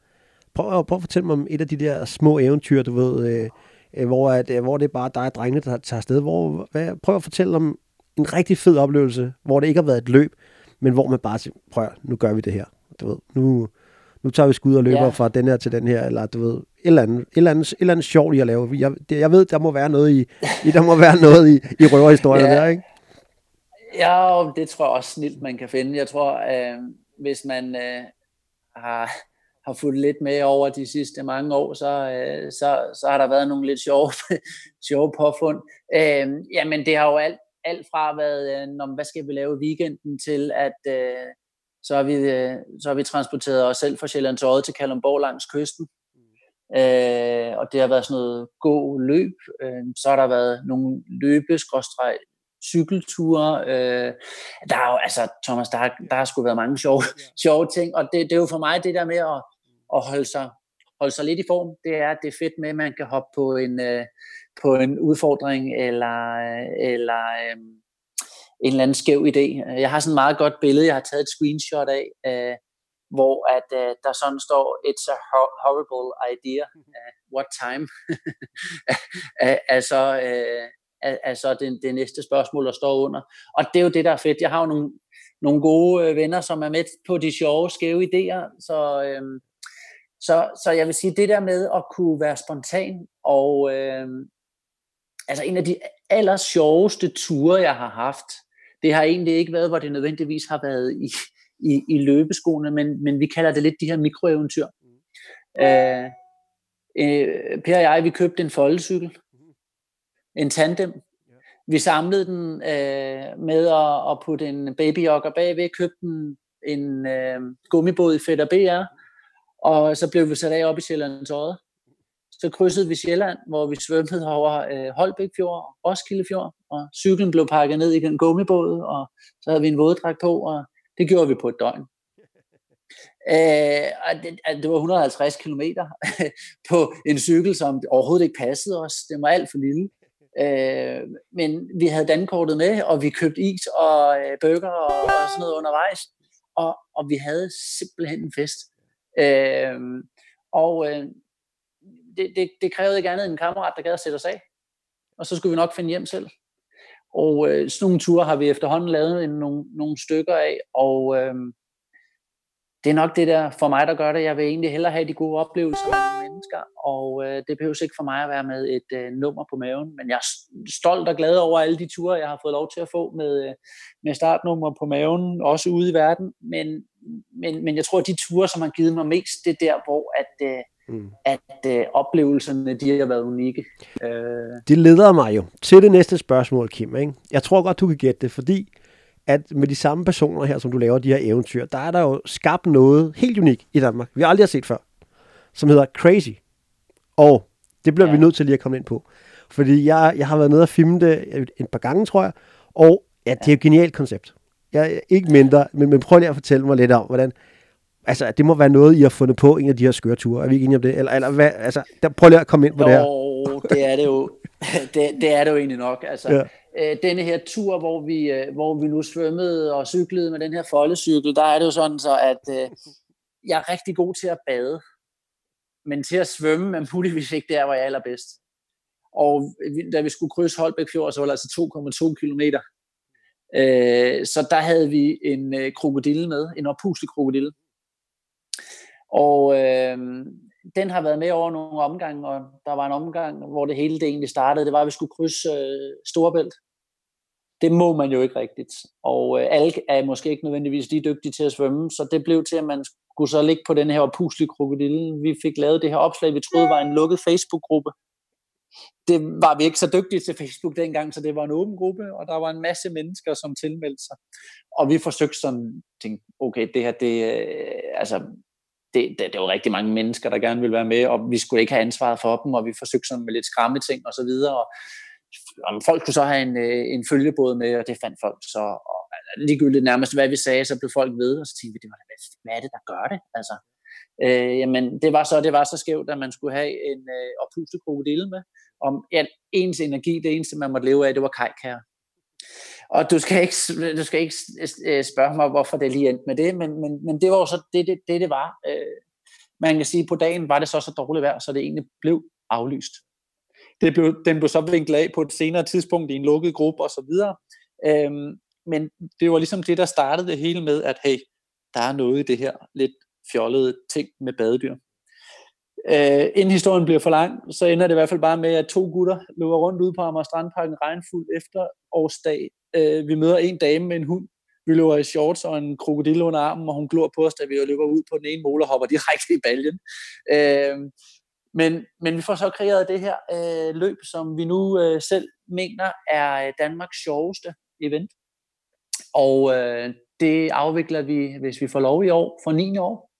Prøv, prøv at fortælle mig om et af de der små eventyr, du ved, øh, øh hvor, at, øh, hvor det er bare dig og drengene, der tager afsted. Hvor, hvad, prøv at fortælle om en rigtig fed oplevelse, hvor det ikke har været et løb, men hvor man bare siger, prøv nu gør vi det her. Du ved, nu, nu tager vi skud og løber ja. fra den her til den her, eller du ved, et eller andet, et eller andet, et eller andet sjovt i at lave. Jeg, det, jeg ved, der må være noget i, i der må være noget i, i røverhistorien ja. der, ikke? Ja, det tror jeg også snilt, man kan finde. Jeg tror, øh, hvis man øh, har har fulgt lidt med over de sidste mange år, så, øh, så, så har der været nogle lidt sjove, sjove påfund. Øh, jamen, det har jo alt, alt fra været, øh, hvad skal vi lave weekenden til, at øh, så, har vi, øh, så har vi transporteret os selv fra Sjællands Odde til Kalundborg langs kysten. Øh, og det har været sådan noget god løb. Øh, så har der været nogle løbe cykelture. Øh, der er jo, altså, Thomas, der har, der har sgu været mange sjove, sjove ting, og det, det er jo for mig det der med at, at holde sig, holde sig lidt i form, det er, det er fedt med, at man kan hoppe på en, øh, på en udfordring eller, øh, eller øh, en eller anden skæv idé. Jeg har sådan et meget godt billede, jeg har taget et screenshot af, øh, hvor at øh, der sådan står, it's a horrible idea, uh, what time? altså, øh, altså det, det næste spørgsmål, der står under. Og det er jo det, der er fedt. Jeg har jo nogle, nogle gode øh, venner, som er med på de sjove, skæve idéer, så, øh, så, så jeg vil sige, det der med at kunne være spontan, og øh, altså en af de aller sjoveste ture, jeg har haft, det har egentlig ikke været, hvor det nødvendigvis har været i, i, i løbeskoene, men, men vi kalder det lidt de her mikroeventyr. Mm. Øh, øh, per og jeg, vi købte en foldecykel, mm. en tandem. Vi samlede den øh, med at, at putte en babyjogger bagved, købte en, en øh, gummibåd i Fætter BR, og så blev vi sat af op i Sjællands Odde. Så krydsede vi Sjælland, hvor vi svømmede over øh, Holbæk Fjord og Roskilde Fjord, og cyklen blev pakket ned i den gummibåd, og så havde vi en våddragt på, og det gjorde vi på et døgn. Øh, og det, det var 150 km på en cykel, som overhovedet ikke passede os. Det var alt for lille. Øh, men vi havde dankortet med, og vi købte is og øh, bøger og, og sådan noget undervejs. Og, og vi havde simpelthen en fest. Øh, og øh, det, det, det krævede ikke andet end en kammerat, der gad at sætte os af. Og så skulle vi nok finde hjem selv. Og øh, sådan nogle ture har vi efterhånden lavet en, nogle, nogle stykker af, og øh, det er nok det der for mig, der gør det. Jeg vil egentlig hellere have de gode oplevelser med nogle mennesker, og øh, det behøver ikke for mig at være med et øh, nummer på maven, men jeg er stolt og glad over alle de ture, jeg har fået lov til at få med, øh, med startnummer på maven, også ude i verden, men, men, men jeg tror, at de ture, som har givet mig mest, det er der, hvor at, øh, mm. at øh, oplevelserne de har været unikke. Øh. Det leder mig jo til det næste spørgsmål, Kim. Ikke? Jeg tror godt, du kan gætte det, fordi at med de samme personer her, som du laver de her eventyr, der er der jo skabt noget helt unikt i Danmark, vi aldrig har set før, som hedder Crazy. Og det bliver ja. vi nødt til lige at komme ind på. Fordi jeg, jeg har været nede og filme det et par gange, tror jeg, og ja, det er et genialt koncept. Jeg ikke mindre, men, men prøv lige at fortælle mig lidt om, hvordan, altså, det må være noget, I har fundet på en af de her skøre Er vi ikke enige om det? Eller, eller hvad, altså, der, prøv lige at komme ind på jo, det her. det er det jo. Det, det er det jo egentlig nok. Altså, ja øh, denne her tur, hvor vi, øh, hvor vi nu svømmede og cyklede med den her foldecykel, der er det jo sådan så, at øh, jeg er rigtig god til at bade. Men til at svømme er muligvis ikke der, hvor jeg er allerbedst. Og da vi skulle krydse Holbæk Fjord, så var det altså 2,2 kilometer. Øh, så der havde vi en øh, krokodille med, en oppuslig krokodille. Og øh, den har været med over nogle omgange, og der var en omgang, hvor det hele det egentlig startede. Det var, at vi skulle krydse øh, Storebælt. Det må man jo ikke rigtigt. Og øh, alle er måske ikke nødvendigvis lige dygtige til at svømme, så det blev til, at man skulle så ligge på den her opuslige krokodille. Vi fik lavet det her opslag, vi troede var en lukket Facebook-gruppe. Det var vi ikke så dygtige til Facebook dengang, så det var en åben gruppe, og der var en masse mennesker, som tilmeldte sig. Og vi forsøgte sådan, tænkte, okay, det her, det, øh, altså, det, det, det var rigtig mange mennesker, der gerne ville være med, og vi skulle ikke have ansvaret for dem, og vi forsøgte sådan med lidt skræmme ting og så videre, og, og folk kunne så have en, øh, en følgebåd med, og det fandt folk så, og ligegyldigt nærmest hvad vi sagde, så blev folk ved, og så tænkte vi, det var, hvad er det, der gør det? Altså, øh, jamen, det var så, det var så skævt, at man skulle have en øh, oppustet krokodille med, om ja, ens energi, det eneste, man måtte leve af, det var kajkær. Og du skal ikke, du skal ikke øh, spørge mig, hvorfor det lige endte med det, men, men, men det var jo så det, det, det, det var. Øh, man kan sige, at på dagen var det så så dårligt vejr, så det egentlig blev aflyst. Det blev, den blev så vinklet af på et senere tidspunkt i en lukket gruppe og så videre. Øhm, men det var ligesom det, der startede det hele med, at hey, der er noget i det her lidt fjollede ting med badedyr. Øh, inden historien bliver for lang, så ender det i hvert fald bare med, at to gutter løber rundt ude på Amager Strandparken regnfuld efter årsdag. Øh, vi møder en dame med en hund. Vi løber i shorts og en krokodille under armen, og hun glor på os, da vi løber ud på den ene mole og hopper direkte i baljen. Øh, men, men vi får så kreeret det her øh, løb, som vi nu øh, selv mener er øh, Danmarks sjoveste event. Og øh, det afvikler vi, hvis vi får lov i år, for 9. år.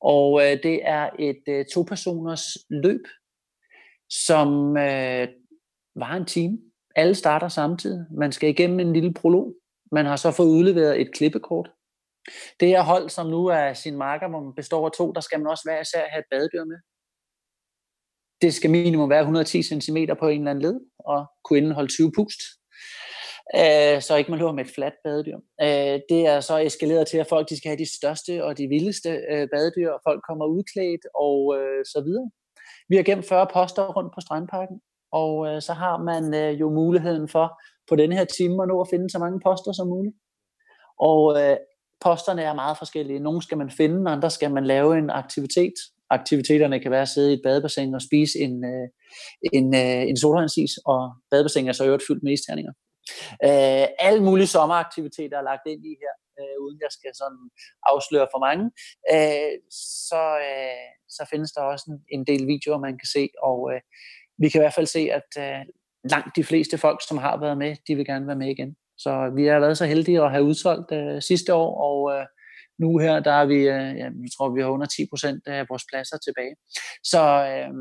Og øh, det er et øh, to-personers løb, som øh, var en time. Alle starter samtidig. Man skal igennem en lille prolog. Man har så fået udleveret et klippekort. Det her hold, som nu er sin marker, hvor man består af to, der skal man også være især have et badedyr med. Det skal minimum være 110 cm på en eller anden led, og kunne indeholde 20 pust øh, så ikke man løber med et fladt badedyr. Øh, det er så eskaleret til, at folk de skal have de største og de vildeste øh, badedyr, og folk kommer udklædt og øh, så videre. Vi har gennem 40 poster rundt på strandparken, og øh, så har man øh, jo muligheden for på den her time at nå at finde så mange poster som muligt. Og øh, posterne er meget forskellige. Nogle skal man finde, andre skal man lave en aktivitet. Aktiviteterne kan være at sidde i et badebassin og spise en, øh, en, øh, en solvandsis, og badebassinet er så øvrigt fyldt med isterninger. Øh, alle mulige sommeraktiviteter er lagt ind i her, øh, uden jeg skal sådan afsløre for mange. Øh, så, øh, så findes der også en, en del videoer, man kan se, og øh, vi kan i hvert fald se, at øh, langt de fleste folk, som har været med, de vil gerne være med igen. Så vi har været så heldige at have udsolgt øh, sidste år, og øh, nu her, der er vi, øh, jeg tror, vi har under 10 procent af vores pladser tilbage. Så øh,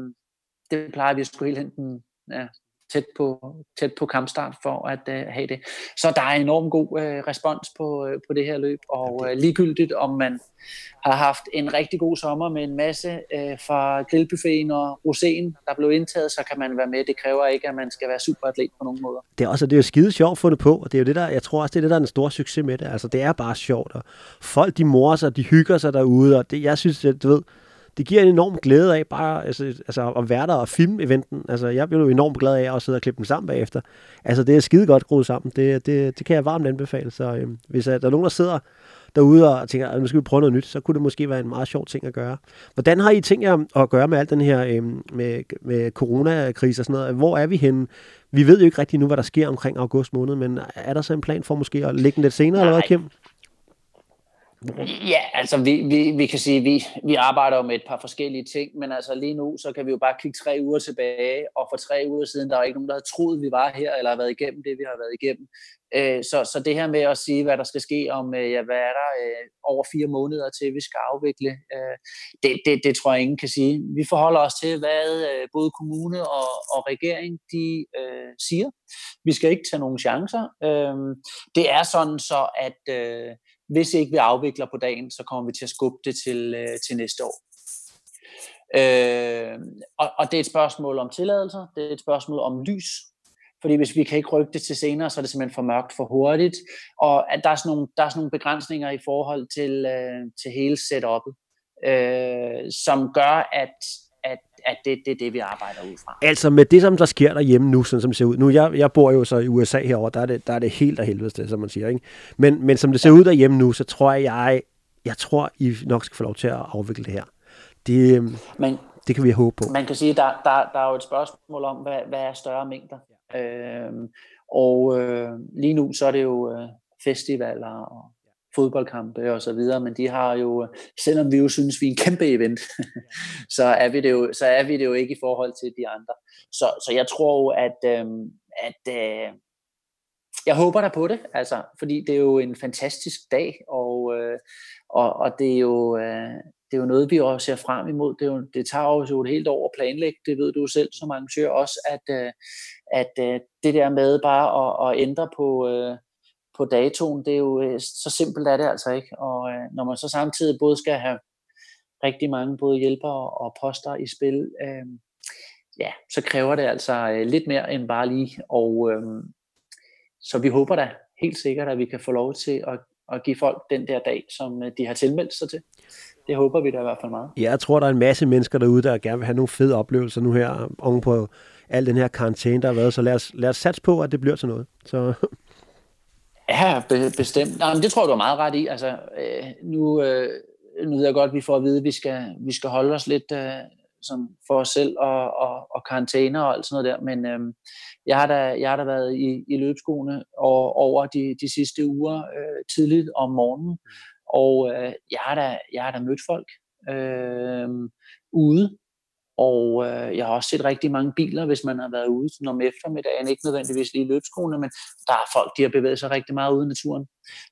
det plejer vi at skulle helt hen den ja, tæt på, tæt på kampstart for at uh, have det. Så der er enormt god uh, respons på, uh, på det her løb, og uh, ligegyldigt om man har haft en rigtig god sommer med en masse uh, fra grillbuffeten og roséen, der blev indtaget, så kan man være med. Det kræver ikke, at man skal være superatlet på nogen måder. Det er også det er jo skide sjovt fundet på, og det er jo det der, jeg tror også, det er det, der er den store succes med det. Altså, det er bare sjovt, og folk de morer sig, de hygger sig derude, og det, jeg synes, det, du ved, det giver en enorm glæde af bare altså, altså at være der og filme eventen. Altså, jeg bliver jo enormt glad af at sidde og klippe dem sammen bagefter. Altså, det er skide godt skruet sammen. Det, det, det kan jeg varmt anbefale. Så øhm, hvis uh, der er nogen, der sidder derude og tænker, at nu skal vi prøve noget nyt, så kunne det måske være en meget sjov ting at gøre. Hvordan har I tænkt jer at gøre med alt den her øhm, med, med coronakrise og sådan noget? Hvor er vi henne? Vi ved jo ikke rigtig nu, hvad der sker omkring august måned, men er der så en plan for måske at lægge den lidt senere, Nej. eller hvad, Kim? Ja, altså vi, vi, vi kan sige, vi, vi arbejder med et par forskellige ting, men altså lige nu, så kan vi jo bare kigge tre uger tilbage, og for tre uger siden, der er ikke nogen, der havde troet, vi var her, eller har været igennem det, vi har været igennem. Øh, så, så det her med at sige, hvad der skal ske om, øh, ja, hvad er der øh, over fire måneder til, vi skal afvikle, øh, det, det, det tror jeg ingen kan sige. Vi forholder os til, hvad øh, både kommune og, og regering, de øh, siger. Vi skal ikke tage nogen chancer. Øh, det er sådan så, at øh, hvis ikke vi afvikler på dagen, så kommer vi til at skubbe det til, øh, til næste år. Øh, og, og det er et spørgsmål om tilladelser, det er et spørgsmål om lys, fordi hvis vi kan ikke rykke det til senere, så er det simpelthen for mørkt for hurtigt, og at der er sådan nogle, der er sådan nogle begrænsninger i forhold til, øh, til hele setup'et, øh, som gør, at at, at det, det er det, vi arbejder ud fra. Altså med det, som der sker derhjemme nu, sådan som det ser ud. Nu, jeg, jeg bor jo så i USA herover, der er det, der er det helt af helvede, som man siger. Ikke? Men, men som det ser ud derhjemme nu, så tror jeg, jeg, jeg tror, I nok skal få lov til at afvikle det her. Det, øhm, men, det kan vi håbe på. Man kan sige, der, der, der er jo et spørgsmål om, hvad, hvad er større mængder? Ja. Øhm, og øh, lige nu, så er det jo øh, festivaler og fodboldkampe og så videre, men de har jo, øh, selvom vi jo synes, vi er en kæmpe event, så, er vi det jo, så er vi det jo ikke i forhold til de andre. Så, så jeg tror jo, at, øh, at øh, jeg håber da på det, altså, fordi det er jo en fantastisk dag, og, øh, og, og det er jo, øh, det er jo noget, vi også ser frem imod. Det, er jo, det tager jo et helt år at planlægge, det ved du selv som arrangør også, at, øh, at øh, det der med bare at, at ændre på, øh, på datoen, det er jo øh, så simpelt er det altså ikke. Og øh, når man så samtidig både skal have rigtig mange både hjælpere og poster i spil, øh, ja, så kræver det altså øh, lidt mere end bare lige. Og øh, så vi håber da helt sikkert, at vi kan få lov til at, at give folk den der dag, som øh, de har tilmeldt sig til. Det håber vi da i hvert fald meget. Ja, jeg tror, der er en masse mennesker derude, der gerne vil have nogle fede oplevelser nu her oven på al den her karantæne, der har været. Så lad os, lad os satse på, at det bliver til noget. Så Ja, be- bestemt. Nej, men det tror jeg, du er meget ret i. Altså, øh, nu, øh, nu ved jeg godt, at vi får at vide, at vi skal, vi skal holde os lidt øh, sådan for os selv og, og, og karantæner og alt sådan noget der, men øh, jeg, har da, jeg har da været i, i løbskoene og, over de, de sidste uger øh, tidligt om morgenen, og øh, jeg, har da, jeg har da mødt folk øh, ude, og øh, jeg har også set rigtig mange biler, hvis man har været ude sådan om eftermiddagen, ikke nødvendigvis lige løbskoene, men der er folk, de har bevæget sig rigtig meget ude i naturen.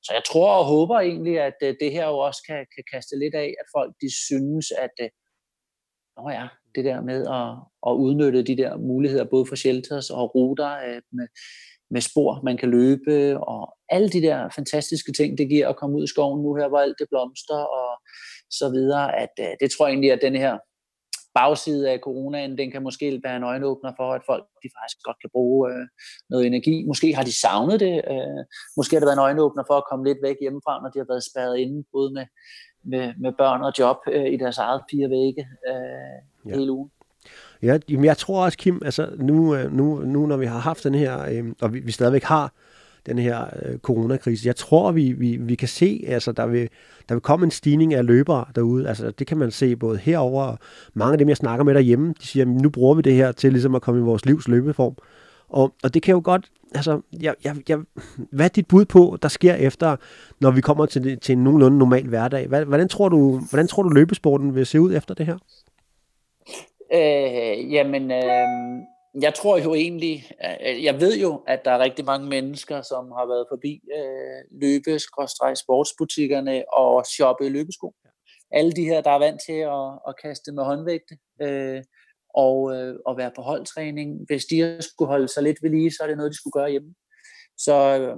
Så jeg tror og håber egentlig, at øh, det her jo også kan, kan kaste lidt af, at folk de synes, at øh, Nå ja, det der med at, at udnytte de der muligheder, både for shelters og ruter øh, med, med spor, man kan løbe, og alle de der fantastiske ting, det giver at komme ud i skoven nu her, hvor alt det blomster og så videre, at øh, det tror jeg egentlig, at den her bagside af coronaen, den kan måske være en øjenåbner for, at folk de faktisk godt kan bruge øh, noget energi. Måske har de savnet det. Øh, måske har det været en øjenåbner for at komme lidt væk hjemmefra, når de har været spærret inde, både med, med, med børn og job øh, i deres eget fire vægge øh, ja. hele ugen. Ja, jeg tror også, Kim, altså nu, øh, nu, nu når vi har haft den her, øh, og vi, vi stadigvæk har den her øh, coronakrise. Jeg tror, vi, vi, vi kan se, altså der vil, der vil komme en stigning af løbere derude. Altså det kan man se både herover og mange af dem, jeg snakker med derhjemme, de siger, nu bruger vi det her til ligesom at komme i vores livs løbeform. Og, og det kan jo godt, altså, jeg, jeg, jeg, hvad er dit bud på, der sker efter, når vi kommer til, til en nogenlunde normal hverdag? Hvad, hvordan, tror du, hvordan tror du løbesporten vil se ud efter det her? Øh, jamen, øh, jeg tror jo egentlig, jeg ved jo, at der er rigtig mange mennesker, som har været forbi øh, løbe sportsbutikkerne og shoppe løbesko. Alle de her, der er vant til at, at kaste med håndvægte. Øh, og, øh, og være på holdtræning. Hvis de skulle holde sig lidt ved lige, så er det noget, de skulle gøre hjemme. Så øh,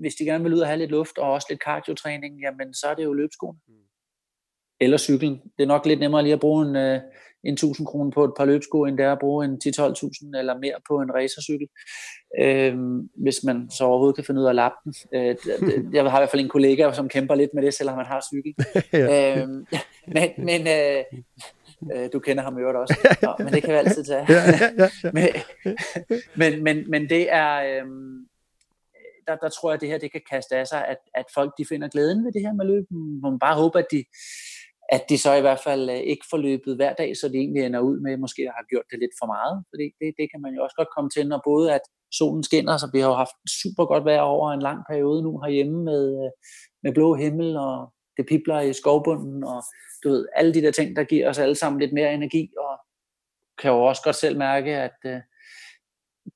hvis de gerne vil ud og have lidt luft og også lidt cardiotræning, jamen så er det jo løbskoen. Mm. Eller cyklen. Det er nok lidt nemmere lige at bruge en, øh, en 1000 kroner på et par løbsko, end det er at bruge en 10-12.000 eller mere på en racercykel. Øh, hvis man så overhovedet kan finde ud af at lappe den. Øh, jeg har i hvert fald en kollega, som kæmper lidt med det, selvom man har cykel. ja. øh, men men øh, øh, du kender ham jo også. Nå, men det kan vi altid tage. men, men, men, men det er... Øh, der, der tror jeg, at det her det kan kaste af sig, at, at folk de finder glæden ved det her med løb. Man bare håber, at de, at det så i hvert fald øh, ikke får løbet hver dag, så det egentlig ender ud med måske har gjort det lidt for meget. Fordi det, det kan man jo også godt komme til, når både at solen skinner, så vi har jo haft super godt vejr over en lang periode nu herhjemme med, øh, med blå himmel, og det pipler i skovbunden, og du ved, alle de der ting, der giver os alle sammen lidt mere energi, og kan jo også godt selv mærke, at øh,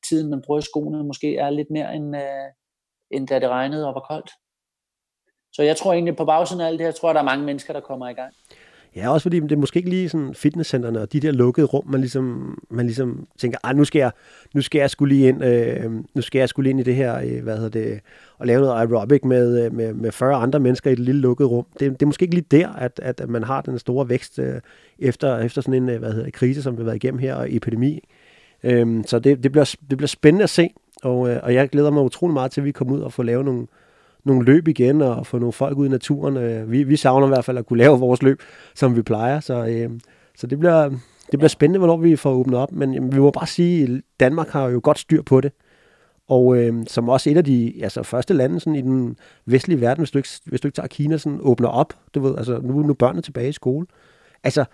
tiden, man bruger i skoene, måske er lidt mere end, uh, end da det regnede og var koldt. Så jeg tror egentlig, på bagsiden af alt det her, tror jeg, der er mange mennesker, der kommer i gang. Ja, også fordi det er måske ikke lige sådan fitnesscenterne og de der lukkede rum, man ligesom, man ligesom tænker, ah, nu skal jeg, nu skal jeg skulle lige ind, øh, nu skal jeg skulle ind i det her, øh, hvad hedder det, og lave noget aerobic med, øh, med, med 40 andre mennesker i et lille lukket rum. Det, det er måske ikke lige der, at, at man har den store vækst øh, efter, efter sådan en, øh, hvad hedder det, krise, som vi har været igennem her, og epidemi. Øh, så det, det, bliver, det bliver spændende at se, og, øh, og jeg glæder mig utrolig meget til, at vi kommer ud og får lavet nogle, nogle løb igen og få nogle folk ud i naturen. Øh, vi, vi savner i hvert fald at kunne lave vores løb, som vi plejer. Så, øh, så det, bliver, det bliver spændende, hvornår vi får åbnet op. Men jamen, vi må bare sige, at Danmark har jo godt styr på det. Og øh, som også et af de altså, første lande sådan, i den vestlige verden, hvis du, ikke, hvis du ikke tager Kina, sådan, åbner op. Du ved, altså, nu, nu er børnene tilbage i skole. Altså,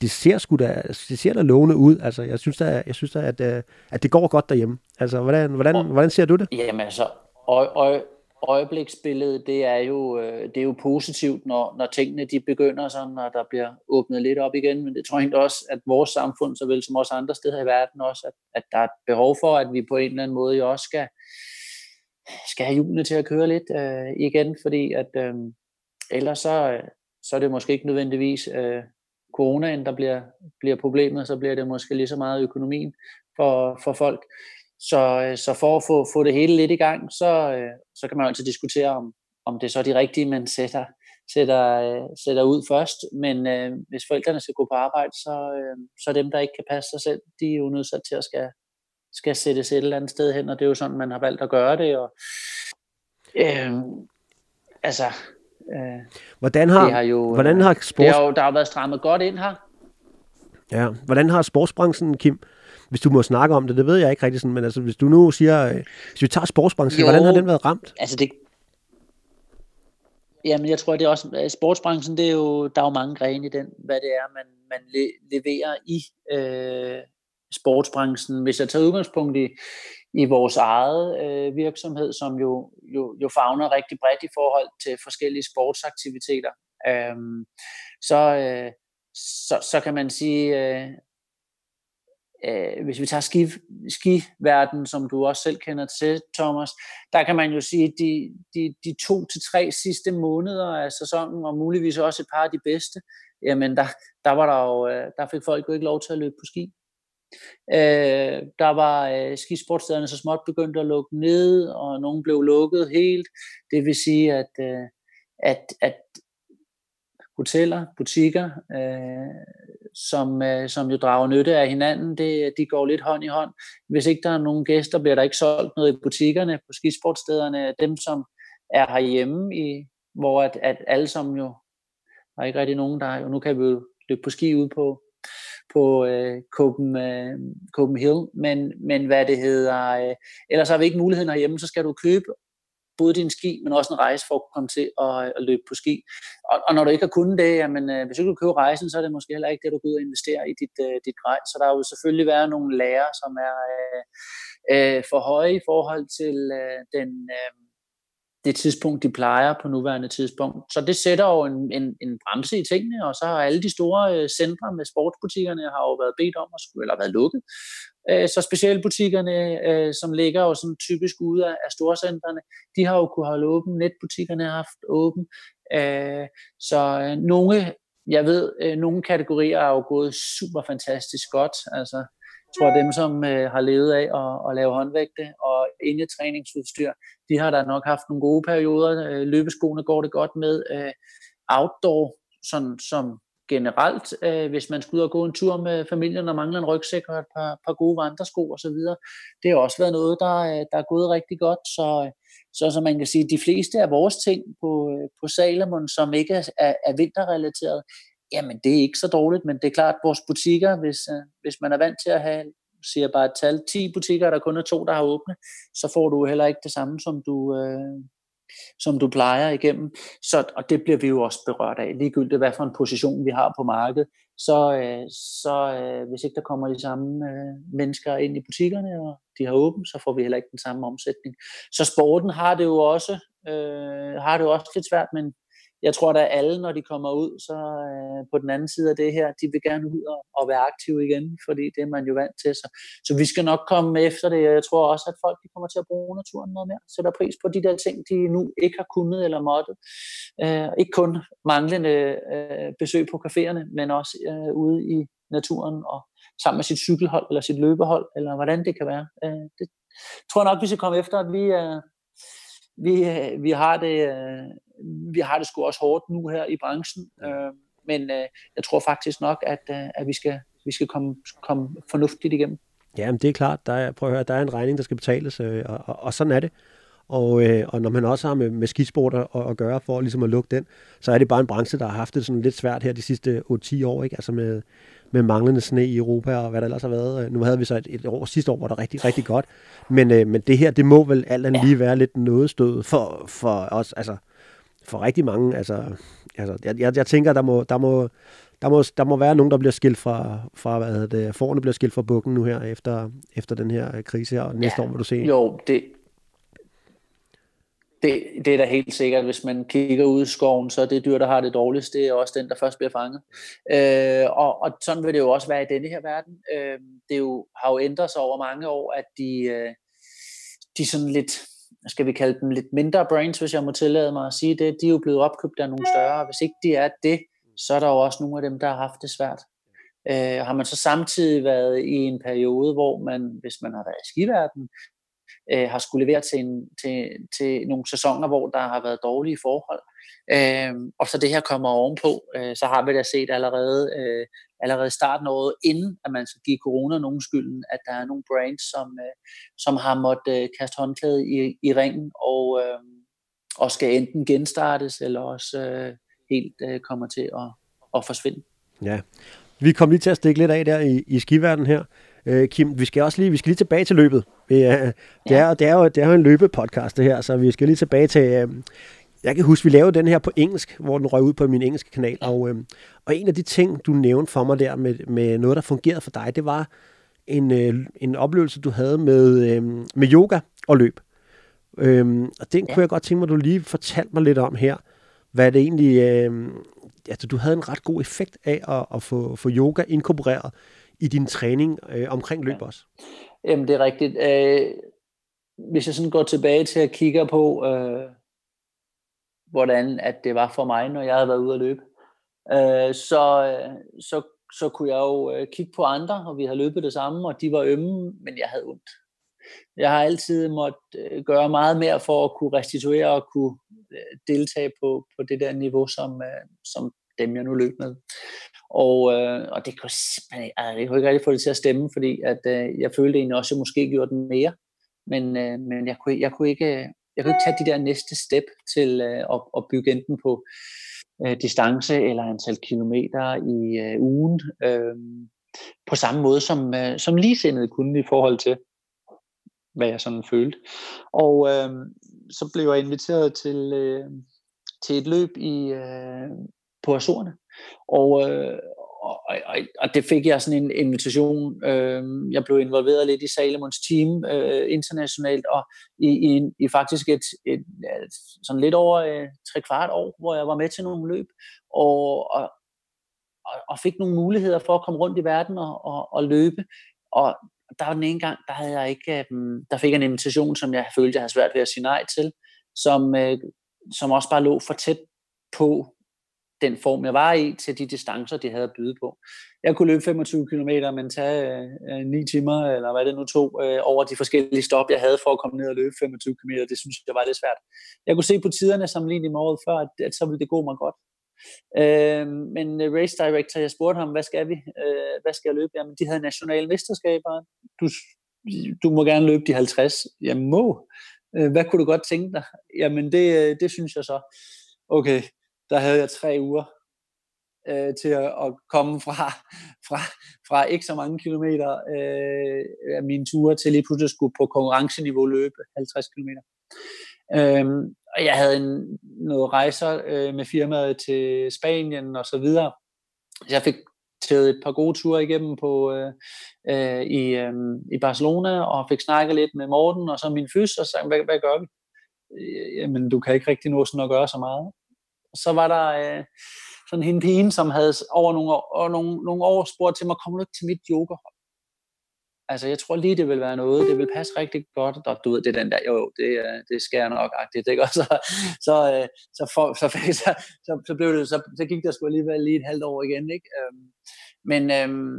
det ser sgu da, det ser da lovende ud. Altså, jeg synes da, jeg synes da at, øh, at det går godt derhjemme. Altså, hvordan, hvordan, hvordan ser du det? Jamen altså, og, og, øjebliksbillede, det er jo, øh, det er jo positivt, når, når tingene de begynder sådan, når der bliver åbnet lidt op igen, men det tror jeg også, at vores samfund, såvel som også andre steder i verden også, at, at der er et behov for, at vi på en eller anden måde jo også skal, skal have hjulene til at køre lidt øh, igen, fordi at øh, ellers så, øh, så er det måske ikke nødvendigvis øh, coronaen, der bliver, bliver problemet, så bliver det måske lige så meget økonomien for, for folk. Så, øh, så for at få, få det hele lidt i gang, så, øh, så kan man altid diskutere, om, om det er så de rigtige, man sætter, sætter, øh, sætter ud først. Men øh, hvis forældrene skal gå på arbejde, så, øh, så dem, der ikke kan passe sig selv, de er jo nødt til at skal, skal sættes et eller andet sted hen, og det er jo sådan, man har valgt at gøre det. Og, øh, altså, øh, hvordan har, har jo, hvordan har sports... det har jo, der har været strammet godt ind her. Ja, hvordan har sportsbranchen, Kim, hvis du må snakke om det, det ved jeg ikke rigtig sådan, men altså hvis du nu siger, øh, hvis vi tager sportsbranchen, jo, hvordan har den været ramt? Altså det, Jamen, jeg tror, det er også, sportsbranchen, det er jo, der er jo mange grene i den, hvad det er, man, man le, leverer i øh, sportsbranchen. Hvis jeg tager udgangspunkt i, i vores eget øh, virksomhed, som jo, jo, jo fagner rigtig bredt i forhold til forskellige sportsaktiviteter, øh, så, øh, så, så kan man sige, øh, øh, hvis vi tager ski, skiverden, som du også selv kender til, Thomas, der kan man jo sige, at de, de, de to til tre sidste måneder af sæsonen, og muligvis også et par af de bedste, jamen der, der, var der, jo, øh, der fik folk jo ikke lov til at løbe på ski. Øh, der var øh, skisportstederne så småt begyndt at lukke ned, og nogen blev lukket helt. Det vil sige, at, øh, at, at hoteller, butikker, øh, som, øh, som jo drager nytte af hinanden, det, de går lidt hånd i hånd. Hvis ikke der er nogen gæster, bliver der ikke solgt noget i butikkerne, på skisportstederne, dem som er herhjemme, i, hvor at, at alle som jo, der er ikke rigtig nogen, der jo, nu kan vi jo løbe på ski ud på, på øh, Copen, øh, Copenhagen, men, men hvad det hedder, øh, ellers har vi ikke muligheden herhjemme, så skal du købe både din ski, men også en rejse for at komme til at, at løbe på ski. Og, og når du ikke har kunnet det, jamen, øh, hvis du ikke køber rejsen, så er det måske heller ikke det, du går ud og investerer i dit, uh, dit grej. Så der vil selvfølgelig være nogle lærer, som er uh, uh, for høje i forhold til uh, den, uh, det tidspunkt, de plejer på nuværende tidspunkt. Så det sætter jo en, en, en bremse i tingene, og så har alle de store øh, centre med sportsbutikkerne har jo været bedt om at skulle, eller været lukket. Øh, så specialbutikkerne, øh, som ligger jo sådan typisk ude af storcentrene, de har jo kunne holde åben, netbutikkerne har haft åben. Så nogle jeg ved, nogle kategorier er jo gået super fantastisk godt. Altså, tror, dem, som øh, har levet af at, at lave håndvægte og indetræningsudstyr, de har da nok haft nogle gode perioder. Øh, løbeskoene går det godt med. Øh, outdoor, sådan, som generelt, øh, hvis man skal ud og gå en tur med familien og mangler en rygsæk og et par, par gode vandresko osv. Det har også været noget, der, øh, der er gået rigtig godt. Så, så, så man kan sige, de fleste af vores ting på, øh, på Salomon, som ikke er, er, er vinterrelateret, jamen det er ikke så dårligt, men det er klart, at vores butikker, hvis, øh, hvis man er vant til at have siger bare et tal, 10 butikker, der kun er to, der har åbne, så får du heller ikke det samme, som du, øh, som du plejer igennem. Så, og det bliver vi jo også berørt af, ligegyldigt hvad for en position vi har på markedet. Så, øh, så øh, hvis ikke der kommer de samme øh, mennesker ind i butikkerne, og de har åbent, så får vi heller ikke den samme omsætning. Så sporten har det jo også, øh, har det jo også lidt svært, men jeg tror da alle, når de kommer ud, så øh, på den anden side af det her, de vil gerne ud og, og være aktive igen, fordi det er man jo vant til. Så, så vi skal nok komme efter det, og jeg tror også, at folk de kommer til at bruge naturen noget mere, sætter pris på de der ting, de nu ikke har kunnet eller måttet. Øh, ikke kun manglende øh, besøg på caféerne, men også øh, ude i naturen og sammen med sit cykelhold eller sit løbehold, eller hvordan det kan være. Øh, det tror jeg nok, vi skal komme efter, at vi, øh, vi, øh, vi har det, øh, vi har det sgu også hårdt nu her i branchen, øh, men øh, jeg tror faktisk nok, at, øh, at vi skal, vi skal komme, komme fornuftigt igennem. Ja, men det er klart. Der er, prøv at høre, der er en regning, der skal betales, øh, og, og, og sådan er det. Og, øh, og når man også har med, med skisport at, at gøre for ligesom at lukke den, så er det bare en branche, der har haft det sådan lidt svært her de sidste 8-10 år, ikke? Altså med, med manglende sne i Europa og hvad der ellers har været. Nu havde vi så et, et år sidste år, hvor der rigtig, rigtig godt. Men, øh, men det her, det må vel alt andet lige være lidt noget stød for, for os, altså for rigtig mange. Altså, altså jeg, jeg, jeg tænker, der må, der må, der må, der må være nogen, der bliver skilt fra, fra hvad hedder det, forerne bliver skilt fra bukken nu her, efter, efter den her krise her, og næste ja, år må du se. Jo, det, det, det er da helt sikkert, hvis man kigger ud i skoven, så er det dyr, der har det dårligst, det er også den, der først bliver fanget. Øh, og, og sådan vil det jo også være i denne her verden. Øh, det jo, har jo ændret sig over mange år, at de, øh, de sådan lidt, skal vi kalde dem lidt mindre brains, hvis jeg må tillade mig at sige det, de er jo blevet opkøbt af nogle større. Hvis ikke de er det, så er der jo også nogle af dem, der har haft det svært. Øh, har man så samtidig været i en periode, hvor man, hvis man har været i skiverdenen, øh, har skulle levere til, en, til, til nogle sæsoner, hvor der har været dårlige forhold. Øh, og så det her kommer ovenpå, øh, så har vi da set allerede, øh, allerede starten af året, inden at man skal give corona nogen skylden, at der er nogle brands, som, øh, som har måttet øh, kaste håndklædet i, i ringen, og, øh, og skal enten genstartes, eller også øh, helt øh, kommer til at, at forsvinde. Ja, vi kom lige til at stikke lidt af der i, i skiverdenen her. Øh, Kim, vi skal også lige, vi skal lige tilbage til løbet. Øh, det, er, det, er jo, det er jo en løbepodcast det her, så vi skal lige tilbage til... Øh, jeg kan huske, vi lavede den her på engelsk, hvor den røg ud på min engelske kanal, og, øh, og en af de ting, du nævnte for mig der med, med noget, der fungerede for dig, det var en, øh, en oplevelse, du havde med, øh, med yoga og løb. Øhm, og den kunne jeg godt tænke mig, at du lige fortalte mig lidt om her. Hvad det egentlig... Øh, altså, du havde en ret god effekt af at, at få, få yoga inkorporeret i din træning øh, omkring løb også. Jamen, det er rigtigt. Øh, hvis jeg sådan går tilbage til at kigge på, øh, hvordan at det var for mig, når jeg havde været ude at løbe, øh, så, øh, så, så kunne jeg jo øh, kigge på andre, og vi havde løbet det samme, og de var ømme, men jeg havde ondt. Jeg har altid måttet øh, gøre meget mere for at kunne restituere og kunne deltage på, på det der niveau, som, som dem jeg nu løb med. Og, øh, og det kunne simpelthen, altså, jeg kunne ikke rigtig få det til at stemme, fordi at, øh, jeg følte egentlig også, at jeg måske gjorde den mere. Men, øh, men jeg, kunne, jeg, kunne ikke, øh, jeg kunne ikke tage de der næste step til øh, at, at bygge enten på øh, distance eller antal kilometer i øh, ugen, øh, på samme måde som, øh, som ligesindede kunne i forhold til, hvad jeg sådan følte. Og øh, så blev jeg inviteret til, øh, til et løb i, øh, på Azorerne. Og, øh, og, og, og det fik jeg sådan en invitation. Øh, jeg blev involveret lidt i Salomons team øh, internationalt, og i, i, i faktisk et, et, et sådan lidt over øh, tre kvart år, hvor jeg var med til nogle løb, og, og, og fik nogle muligheder for at komme rundt i verden og, og, og løbe. Og der var den ene gang, der havde jeg ikke, øh, der fik jeg en invitation, som jeg følte, jeg havde svært ved at sige nej til, som, øh, som også bare lå for tæt på den form, jeg var i, til de distancer, de havde at byde på. Jeg kunne løbe 25 km, men tage øh, 9 timer, eller hvad det nu tog, øh, over de forskellige stop, jeg havde for at komme ned og løbe 25 km. Det synes jeg var lidt svært. Jeg kunne se på tiderne sammenlignet med året før, at, at så ville det gå mig godt. Øh, men øh, race director, jeg spurgte ham, hvad skal vi? Øh, hvad skal jeg løbe? Jamen, de havde nationale mesterskaber. Du, du må gerne løbe de 50. Jeg må. Øh, hvad kunne du godt tænke dig? Jamen, det, øh, det synes jeg så. Okay, der havde jeg tre uger øh, til at, at komme fra, fra, fra ikke så mange kilometer øh, af mine ture til lige pludselig skulle på konkurrenceniveau løbe 50 kilometer. Øhm, og jeg havde en, noget rejser øh, med firmaet til Spanien og så videre. Så jeg fik taget et par gode ture igennem på, øh, øh, i, øh, i Barcelona og fik snakket lidt med Morten og så min fys og sagde, hvad, hvad gør vi? Øh, Jamen, du kan ikke rigtig nå sådan at gøre så meget. Så var der øh, sådan en pige, som havde over nogle år, over nogle, nogle år spurgt til mig, kommer du ikke til mit yoga Altså, jeg tror lige, det vil være noget, det vil passe rigtig godt, og du ved, det er den der, jo, det, øh, det skal jeg nok, agtigt, ikke? Og så, så, øh, så, for, så, så, så, så, blev det, så, så gik der sgu alligevel lige et halvt år igen, ikke? Øhm, men, øhm,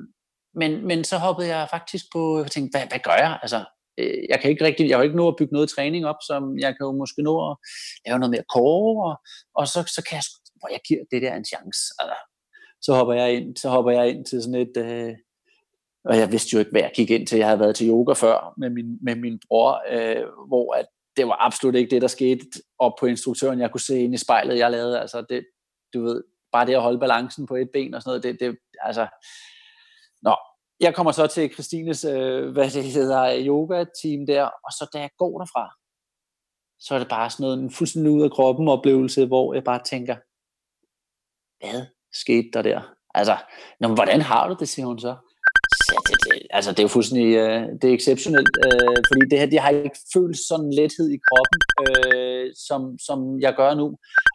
men, men så hoppede jeg faktisk på, og tænkte, hvad, hvad gør jeg? Altså, Øh, jeg kan ikke rigtig, jeg har ikke nået at bygge noget træning op, som jeg kan jo måske nå at lave noget mere core, og, og så, så kan jeg, hvor jeg giver det der en chance. Altså, så hopper jeg ind, så hopper jeg ind til sådan et, øh, og jeg vidste jo ikke, hvad jeg gik ind til. Jeg havde været til yoga før med min, med min bror, øh, hvor at det var absolut ikke det, der skete op på instruktøren. Jeg kunne se ind i spejlet, jeg lavede. Altså det, du ved, bare det at holde balancen på et ben og sådan noget, det, det altså, nå, jeg kommer så til Christines, øh, hvad det hedder, yoga-team der, og så da jeg går derfra, så er det bare sådan noget, en fuldstændig ud af kroppen oplevelse, hvor jeg bare tænker, hvad skete der der? Altså, nå, hvordan har du det, siger hun så altså det er jo fuldstændig øh, det er exceptionelt, øh, fordi det her, det har ikke følt sådan en lethed i kroppen, øh, som, som jeg gør nu.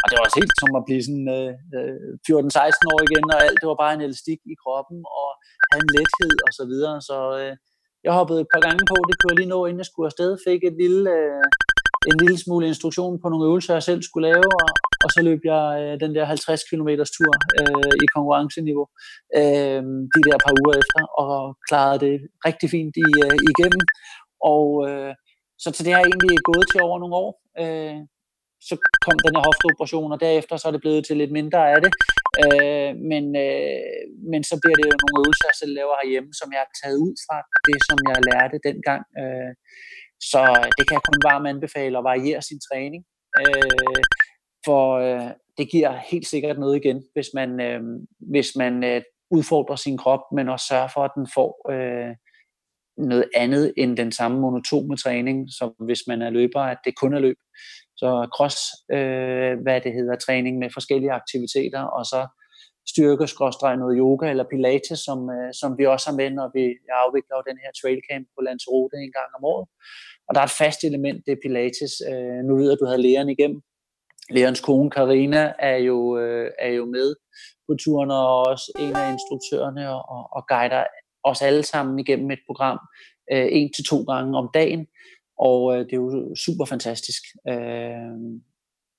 Og det var også helt som at blive sådan øh, øh 14-16 år igen, og alt, det var bare en elastik i kroppen, og have en lethed og så videre. Så øh, jeg hoppede et par gange på, det kunne jeg lige nå, inden jeg skulle afsted, fik et lille, øh, en lille smule instruktion på nogle øvelser, jeg selv skulle lave, og, og så løb jeg øh, den der 50 km tur øh, i konkurrenceniveau øh, de der par uger efter, og klarede det rigtig fint i, øh, igennem. Og øh, så til det har jeg egentlig gået til over nogle år. Øh, så kom den her hofteoperation, og derefter så er det blevet til lidt mindre af det. Øh, men, øh, men så bliver det jo nogle øvelser, jeg selv laver herhjemme, som jeg har taget ud fra det, som jeg lærte dengang. Øh, så det kan jeg kun varmt anbefale at variere sin træning. Øh, for øh, det giver helt sikkert noget igen, hvis man, øh, hvis man øh, udfordrer sin krop, men også sørger for, at den får øh, noget andet end den samme monotone træning, som hvis man er løber, at det kun er løb. Så cross, øh, hvad det hedder, træning med forskellige aktiviteter, og så styrke, skråstreg noget yoga eller pilates, som, øh, som vi også har med, når vi afvikler den her trailcamp på Lanzarote en gang om året. Og der er et fast element, det er pilates. Øh, nu ved jeg, at du havde læren igennem. Lærens kone Karina er jo, øh, er jo med på turen, og også en af instruktørerne, og, og guider os alle sammen igennem et program øh, en til to gange om dagen, og øh, det er jo super fantastisk. Øh,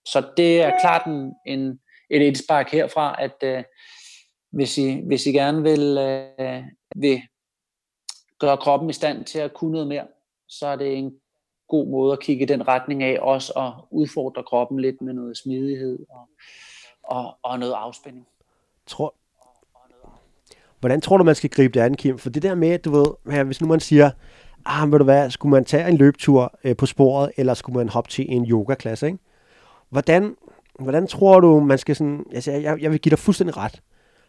så det er klart en, en, et indspark herfra, at øh, hvis, I, hvis I gerne vil, øh, vil gøre kroppen i stand til at kunne noget mere, så er det en god måde at kigge i den retning af, også at udfordre kroppen lidt med noget smidighed og, og, og noget afspænding. Tror, Hvordan tror du, man skal gribe det an, Kim? For det der med, du ved, her, hvis nu man siger, ah, ved du hvad, skulle man tage en løbetur øh, på sporet, eller skulle man hoppe til en yogaklasse, ikke? Hvordan, hvordan tror du, man skal sådan, altså jeg, jeg vil give dig fuldstændig ret.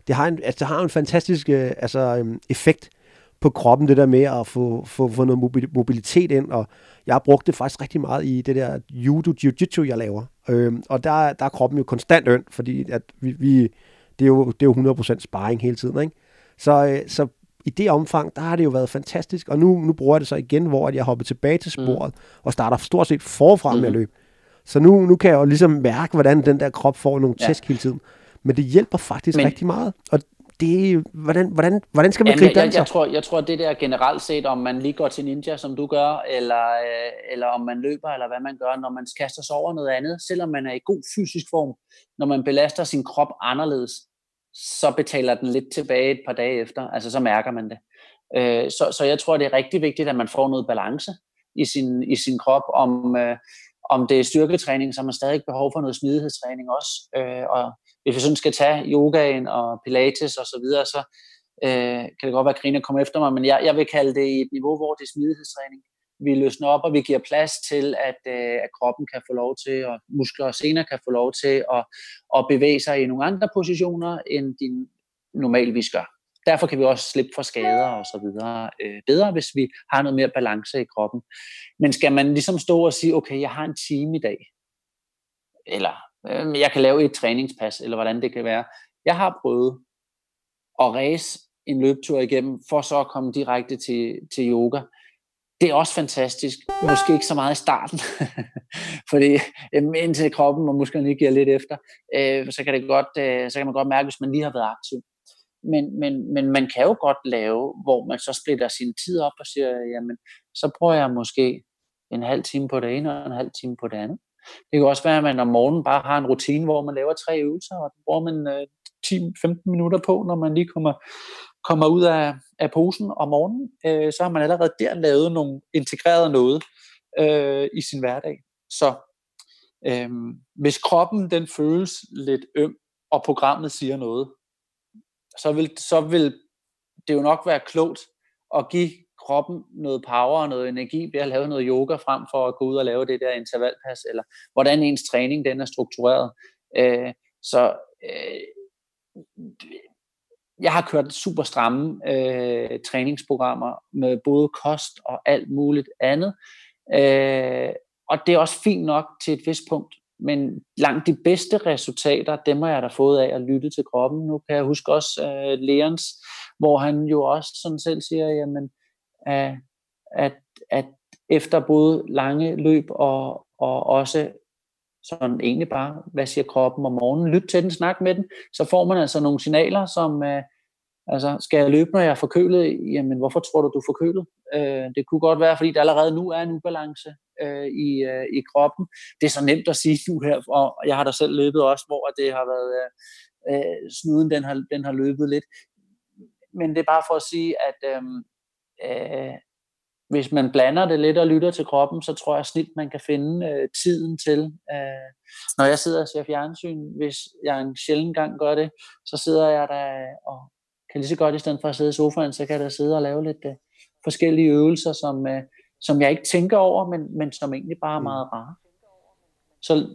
Det har en, altså, det har en fantastisk øh, altså, øh, effekt på kroppen, det der med at få, få, få noget mobilitet ind, og jeg har brugt det faktisk rigtig meget i det der judo jiu-jitsu, jeg laver. Øhm, og der, der er kroppen jo konstant ønt, fordi at vi, vi, det, er jo, det er jo 100% sparring hele tiden. Ikke? Så, øh, så i det omfang, der har det jo været fantastisk, og nu, nu bruger jeg det så igen, hvor jeg hopper tilbage til sporet, mm. og starter stort set forfra mm. med at mm. løbe. Så nu, nu kan jeg jo ligesom mærke, hvordan den der krop får nogle ja. tæsk hele tiden. Men det hjælper faktisk Men... rigtig meget. Og det, hvordan, hvordan, hvordan skal man Jamen, gribe jeg, den jeg, jeg, tror, jeg tror, det der generelt set, om man lige går til ninja, som du gør, eller, øh, eller om man løber, eller hvad man gør, når man kaster sig over noget andet, selvom man er i god fysisk form, når man belaster sin krop anderledes, så betaler den lidt tilbage et par dage efter, altså så mærker man det. Øh, så, så jeg tror, det er rigtig vigtigt, at man får noget balance i sin, i sin krop, om, øh, om det er styrketræning, så har man stadig behov for noget smidighedstræning også. Øh, og hvis vi sådan skal tage yogaen og pilates og så videre, så øh, kan det godt være, at Karina kommer efter mig, men jeg, jeg vil kalde det et niveau, hvor det er smidighedstræning. Vi løsner op, og vi giver plads til, at, øh, at kroppen kan få lov til, og muskler og sener kan få lov til at, at bevæge sig i nogle andre positioner, end din normalvis gør. Derfor kan vi også slippe for skader og så videre øh, bedre, hvis vi har noget mere balance i kroppen. Men skal man ligesom stå og sige, okay, jeg har en time i dag, eller øh, jeg kan lave et træningspas, eller hvordan det kan være. Jeg har prøvet at race en løbetur igennem, for så at komme direkte til, til yoga. Det er også fantastisk. Måske ikke så meget i starten, fordi øhm, indtil kroppen og musklerne ikke giver lidt efter, øh, så kan det godt, øh, så kan man godt mærke, hvis man lige har været aktiv. Men, men, men man kan jo godt lave, hvor man så splitter sin tid op og siger, jamen, så prøver jeg måske en halv time på det ene og en halv time på det andet. Det kan også være, at man om morgenen bare har en rutine, hvor man laver tre øvelser, og hvor man øh, 10-15 minutter på, når man lige kommer, kommer ud af, af posen om morgenen. Øh, så har man allerede der lavet nogle integreret noget øh, i sin hverdag. Så øh, hvis kroppen den føles lidt øm, og programmet siger noget, så vil, så vil det jo nok være klogt at give kroppen noget power og noget energi ved at lave noget yoga frem for at gå ud og lave det der intervalpas, eller hvordan ens træning den er struktureret. Øh, så øh, jeg har kørt super stramme øh, træningsprogrammer med både kost og alt muligt andet. Øh, og det er også fint nok til et vist punkt men langt de bedste resultater, dem har jeg da fået af at lytte til kroppen. Nu kan jeg huske også øh, Leons, hvor han jo også sådan selv siger, jamen, af, at, at efter både lange løb og, og også sådan egentlig bare, hvad siger kroppen om morgenen, lyt til den, snak med den, så får man altså nogle signaler, som, uh, altså, skal jeg løbe, når jeg er forkølet? Jamen, hvorfor tror du, du er forkølet? Uh, det kunne godt være, fordi der allerede nu er en ubalance øh, i, øh, i kroppen. Det er så nemt at sige nu her, og jeg har da selv løbet også, hvor det har været, øh, øh, snuden den har, den har løbet lidt. Men det er bare for at sige, at øh, øh, hvis man blander det lidt og lytter til kroppen, så tror jeg snit, man kan finde øh, tiden til. Øh, når jeg sidder og ser fjernsyn, hvis jeg en sjældent gang gør det, så sidder jeg der og kan lige så godt, i stedet for at sidde i sofaen, så kan jeg da sidde og lave lidt øh, forskellige øvelser, som, øh, som jeg ikke tænker over, men, men som egentlig bare er mm. meget rare. Så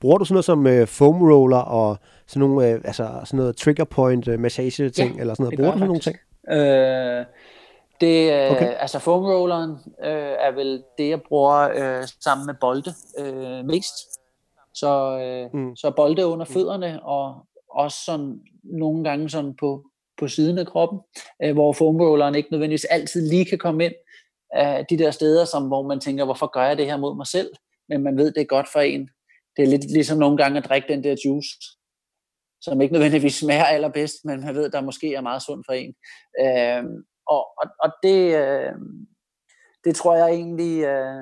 Bruger du sådan noget som uh, foam roller og sådan nogle, uh, altså sådan noget trigger point uh, massage ting, ja, eller sådan noget? Bruger du sådan nogle ting? Øh, det, okay. altså foam rolleren øh, er vel det, jeg bruger øh, sammen med bolde øh, mest. Så, øh, mm. så bolde under fødderne, og også sådan nogle gange sådan på, på siden af kroppen, øh, hvor foamrolleren ikke nødvendigvis altid lige kan komme ind af de der steder, som, hvor man tænker, hvorfor gør jeg det her mod mig selv? Men man ved, det er godt for en. Det er lidt ligesom nogle gange at drikke den der juice, som ikke nødvendigvis smager allerbedst, men man ved, der måske er meget sundt for en. Øh, og, og, og det, øh, det tror jeg egentlig, øh,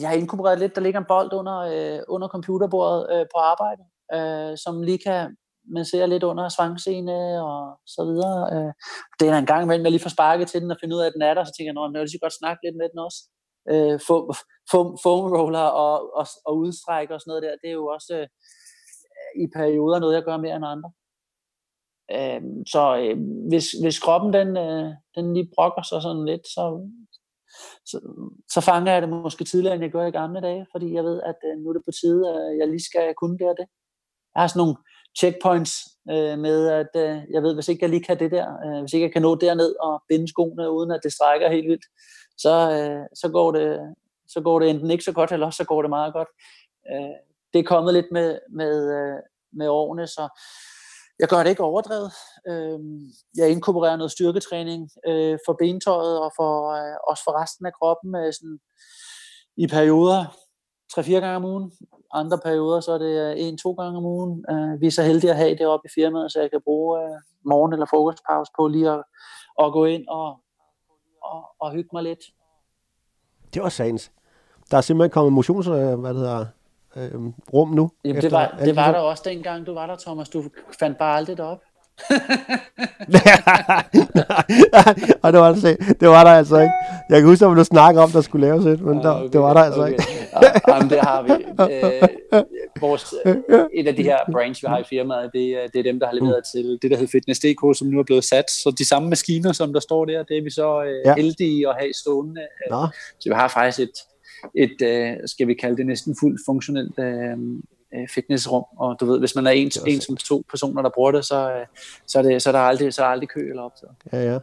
jeg har inkorporeret lidt, der ligger en bold under, øh, under computerbordet øh, på arbejde, øh, som lige kan man ser lidt under svangscene og så videre. Øh, det er en gang imellem, jeg lige får sparket til den og finder ud af, at den er der, så tænker jeg, at jeg vil lige godt snakke lidt med den også. Øh, foam, foam roller og, og, og udstræk og sådan noget der, det er jo også øh, i perioder noget, jeg gør mere end andre. Øh, så øh, hvis, hvis kroppen den, øh, den lige brokker sig sådan lidt, så, så, så fanger jeg det måske tidligere, end jeg gjorde i gamle dage, fordi jeg ved, at øh, nu er det på tide, at jeg lige skal kunne det og det. Jeg har sådan nogle checkpoints øh, med, at øh, jeg ved, hvis ikke jeg lige kan det der, øh, hvis ikke jeg kan nå derned og binde skoene, uden at det strækker helt vildt, så, øh, så, går det, så går det enten ikke så godt, eller også så går det meget godt. Øh, det er kommet lidt med, med, øh, med årene, så jeg gør det ikke overdrevet. Øh, jeg inkorporerer noget styrketræning øh, for bentøjet og for, øh, også for resten af kroppen. Øh, sådan, I perioder 3-4 gange om ugen. Andre perioder, så er det øh, en-to gange om ugen. Øh, vi er så heldige at have det oppe i firmaet, så jeg kan bruge øh, morgen- eller frokostpause på lige at, at gå ind og, og, og hygge mig lidt. Det var sagens. Der er simpelthen kommet motions, hvad det hedder, øh, rum nu. Jamen, det var, det var der også dengang, du var der, Thomas. Du fandt bare aldrig op. og det var, der, det var der altså ikke. Jeg kan huske, at du snakkede om, der skulle laves et, men der, okay, det var der altså okay. ikke. ja, jamen, det har vi. Øh, vores, et af de her brands, vi har i firmaet, det, det er dem, der har leveret til det, der hedder Fitness.dk, som nu er blevet sat. Så de samme maskiner, som der står der, det er vi så øh, ja. heldige at have stående. Nå. Så vi har faktisk et, et øh, skal vi kalde det næsten fuldt funktionelt øh, øh, fitnessrum, og du ved, hvis man er en, en som to personer, der bruger det, så, så, er, det, så er der aldrig, så er der aldrig kø eller optaget. Ja, ja.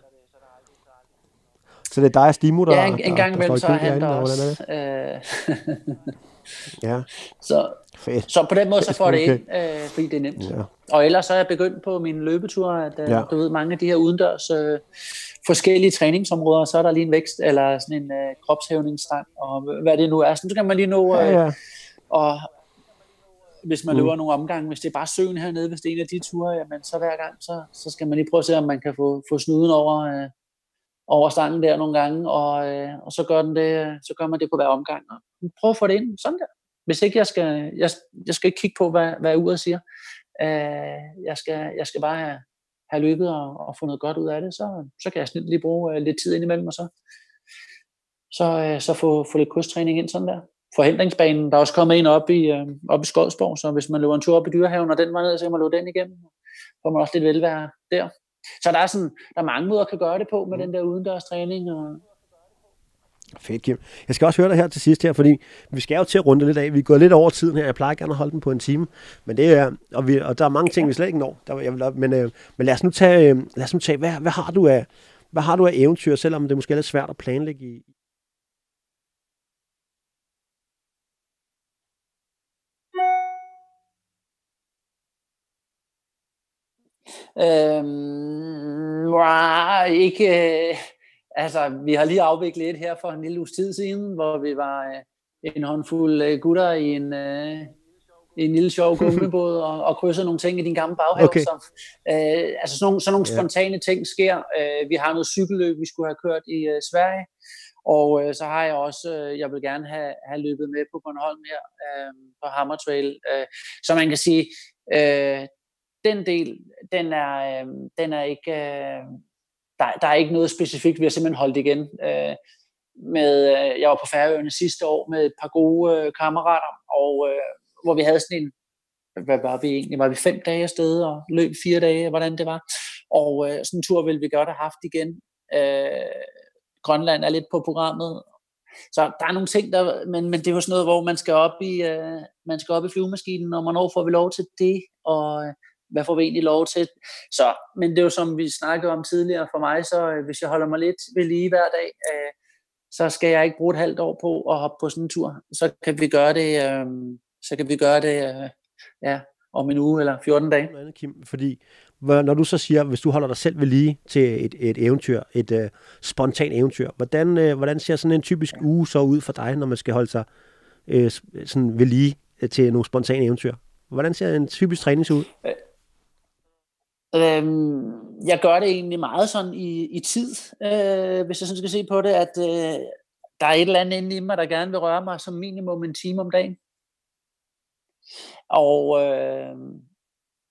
Så det er dig og Stimo, der Ja, en, en gang imellem, så er han der også. Ja. Så, Fedt. så på den måde, så får det ind, øh, fordi det er nemt. Ja. Og ellers så er jeg begyndt på min løbetur, at øh, ja. du ved, mange af de her udendørs øh, forskellige træningsområder, så er der lige en vækst, eller sådan en øh, kropshævningsstang, og hvad det nu er. Så kan man lige nå, øh, ja, ja. og, hvis man mm. løber nogle omgange, hvis det er bare søen hernede, hvis det er en af de ture, jamen så hver gang, så, så skal man lige prøve at se, om man kan få, få snuden over, øh, over stangen der nogle gange, og, øh, og så, gør den det, så gør man det på hver omgang. Og prøv at få det ind sådan der. Hvis ikke jeg skal, jeg, jeg skal ikke kigge på, hvad, hvad uret siger. Øh, jeg, skal, jeg skal bare have, have løbet og, og få noget godt ud af det, så, så kan jeg snit lige bruge øh, lidt tid indimellem, og så, så, øh, så få, få lidt kosttræning ind sådan der forhindringsbanen. Der er også kommet en op i, øh, op i Skodsborg, så hvis man løber en tur op i Dyrehaven, og den var ned, så kan man løbe den igennem. Får man også lidt velvære der. Så der er, sådan, der er mange måder at kan gøre det på med mm. den der udendørs træning. Og... Fedt, Kim. Jeg skal også høre dig her til sidst her, fordi vi skal jo til at runde lidt af. Vi er gået lidt over tiden her. Jeg plejer gerne at holde den på en time. Men det er, og, vi, og der er mange ting, vi slet ikke når. Der, jeg vil, men, øh, men lad os nu tage, øh, lad os nu tage hvad, hvad, har du af, hvad har du af eventyr, selvom det måske er lidt svært at planlægge i, Øhm, ikke, øh, altså, vi har lige afviklet et her for en lille uges tid siden, hvor vi var øh, en håndfuld øh, gutter i en, øh, en lille sjov gummibåd og, og krydset nogle ting i din gamle baghave. Okay. Som, øh, altså sådan nogle, sådan nogle spontane ting sker. Øh, vi har noget cykelløb, vi skulle have kørt i øh, Sverige, og øh, så har jeg også, øh, jeg vil gerne have, have løbet med på Bornholm her øh, på Hammer Trail. Øh, så man kan sige, øh, den del, den er, øh, den er ikke, øh, der, der er ikke noget specifikt, vi har simpelthen holdt igen. Øh, med, øh, jeg var på Færøerne sidste år med et par gode øh, kammerater, og øh, hvor vi havde sådan en, hvad var vi egentlig, var vi fem dage afsted og løb fire dage, hvordan det var. Og øh, sådan en tur ville vi godt have haft igen. Øh, Grønland er lidt på programmet, så der er nogle ting, der, men, men det er jo sådan noget, hvor man skal op i, øh, man skal op i flyvemaskinen, og hvornår får vi lov til det, og øh, hvad får vi egentlig lov til? Så, men det er jo som vi snakkede om tidligere for mig, så øh, hvis jeg holder mig lidt ved lige hver dag, øh, så skal jeg ikke bruge et halvt år på at hoppe på sådan en tur. Så kan vi gøre det, øh, så kan vi gøre det øh, ja, om en uge eller 14 dage. Kim, fordi når du så siger, hvis du holder dig selv ved lige til et, et eventyr, et uh, spontan eventyr, hvordan, uh, hvordan ser sådan en typisk uge så ud for dig, når man skal holde sig uh, sådan ved lige til nogle spontane eventyr? Hvordan ser en typisk træning ud? Øhm, jeg gør det egentlig meget sådan i, i tid, øh, hvis jeg sådan skal se på det, at øh, der er et eller andet inde i mig, der gerne vil røre mig som minimum en time om dagen. Og øh,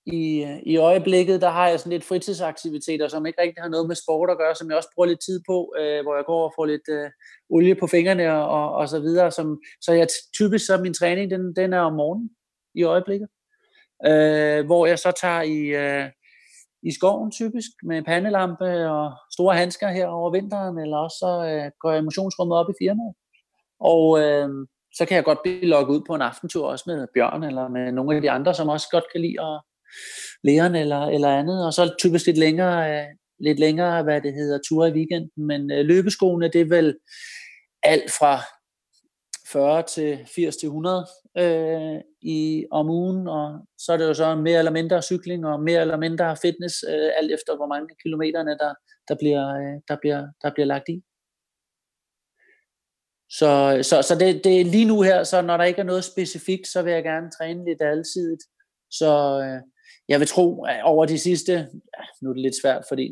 i, i øjeblikket, der har jeg sådan lidt fritidsaktiviteter, som ikke rigtig har noget med sport at gøre, som jeg også bruger lidt tid på, øh, hvor jeg går og får lidt øh, olie på fingrene og, og, og så videre. Som, så jeg typisk så min træning, den, den er om morgenen i øjeblikket. Øh, hvor jeg så tager i, øh, i skoven typisk med pandelampe og store handsker her over vinteren, eller også så øh, går jeg i motionsrummet op i firmaet. Og øh, så kan jeg godt blive logget ud på en aftentur også med Bjørn eller med nogle af de andre, som også godt kan lide at læren eller, eller andet. Og så typisk lidt længere, øh, lidt længere, hvad det hedder, ture i weekenden. Men øh, løbeskoene, det er vel alt fra 40 til 80 til 100 øh, i, om ugen, og så er det jo så mere eller mindre cykling og mere eller mindre fitness, øh, alt efter hvor mange kilometerne der, der, bliver, øh, der, bliver, der bliver lagt i. Så, så, så det, det er lige nu her, så når der ikke er noget specifikt, så vil jeg gerne træne lidt alsidigt. Så øh, jeg vil tro, at over de sidste, ja, nu er det lidt svært, fordi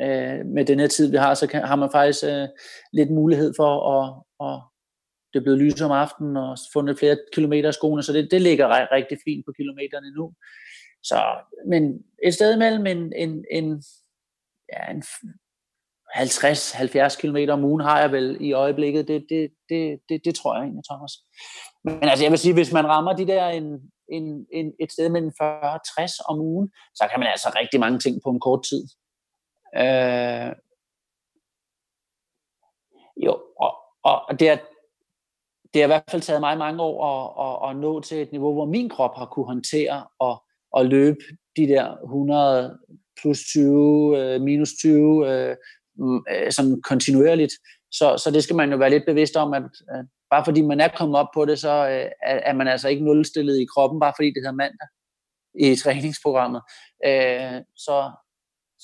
øh, med den her tid, vi har, så kan, har man faktisk øh, lidt mulighed for at, at det er blevet lys om aftenen og fundet flere kilometer af skoene, så det, det ligger rigtig fint på kilometerne nu. Så, men et sted imellem en, en, en, ja, en 50-70 km om ugen har jeg vel i øjeblikket. Det, det, det, det, det tror jeg egentlig, Thomas. Men altså, jeg vil sige, hvis man rammer de der en, en, en, et sted mellem 40 60 om ugen, så kan man altså rigtig mange ting på en kort tid. Øh, jo, og, og det, er, det har i hvert fald taget mig mange år at, at, at nå til et niveau, hvor min krop har kunne håndtere og, og løbe de der 100 plus 20, øh, minus 20, øh, mm, øh, sådan kontinuerligt. Så, så det skal man jo være lidt bevidst om, at, at bare fordi man er kommet op på det, så øh, er, er man altså ikke nulstillet i kroppen, bare fordi det hedder mandag i træningsprogrammet. Øh, så,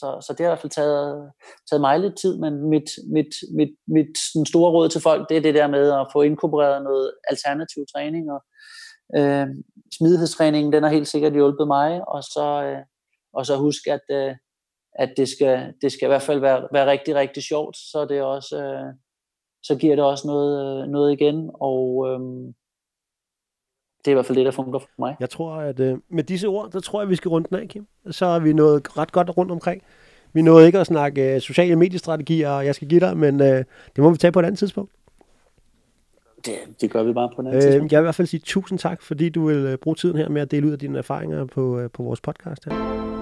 så, så det har i hvert fald taget, taget mig lidt tid, men mit, mit, mit, mit sådan store råd til folk, det er det der med at få inkorporeret noget alternativ træning, og øh, smidighedstræningen, den har helt sikkert hjulpet mig, og så, øh, og så husk, at, øh, at det, skal, det skal i hvert fald være, være rigtig, rigtig sjovt, så det også, øh, så giver det også noget, øh, noget igen, og øh, det er i hvert fald det, der fungerer for mig. Jeg tror, at øh, med disse ord, der tror jeg, vi skal runde den af, Kim. Så er vi nået ret godt rundt omkring. Vi nåede ikke at snakke øh, sociale mediestrategier, og jeg skal give dig, men øh, det må vi tage på et andet tidspunkt. Det, det gør vi bare på et andet øh, tidspunkt. Jeg vil i hvert fald sige tusind tak, fordi du vil øh, bruge tiden her med at dele ud af dine erfaringer på, øh, på vores podcast her.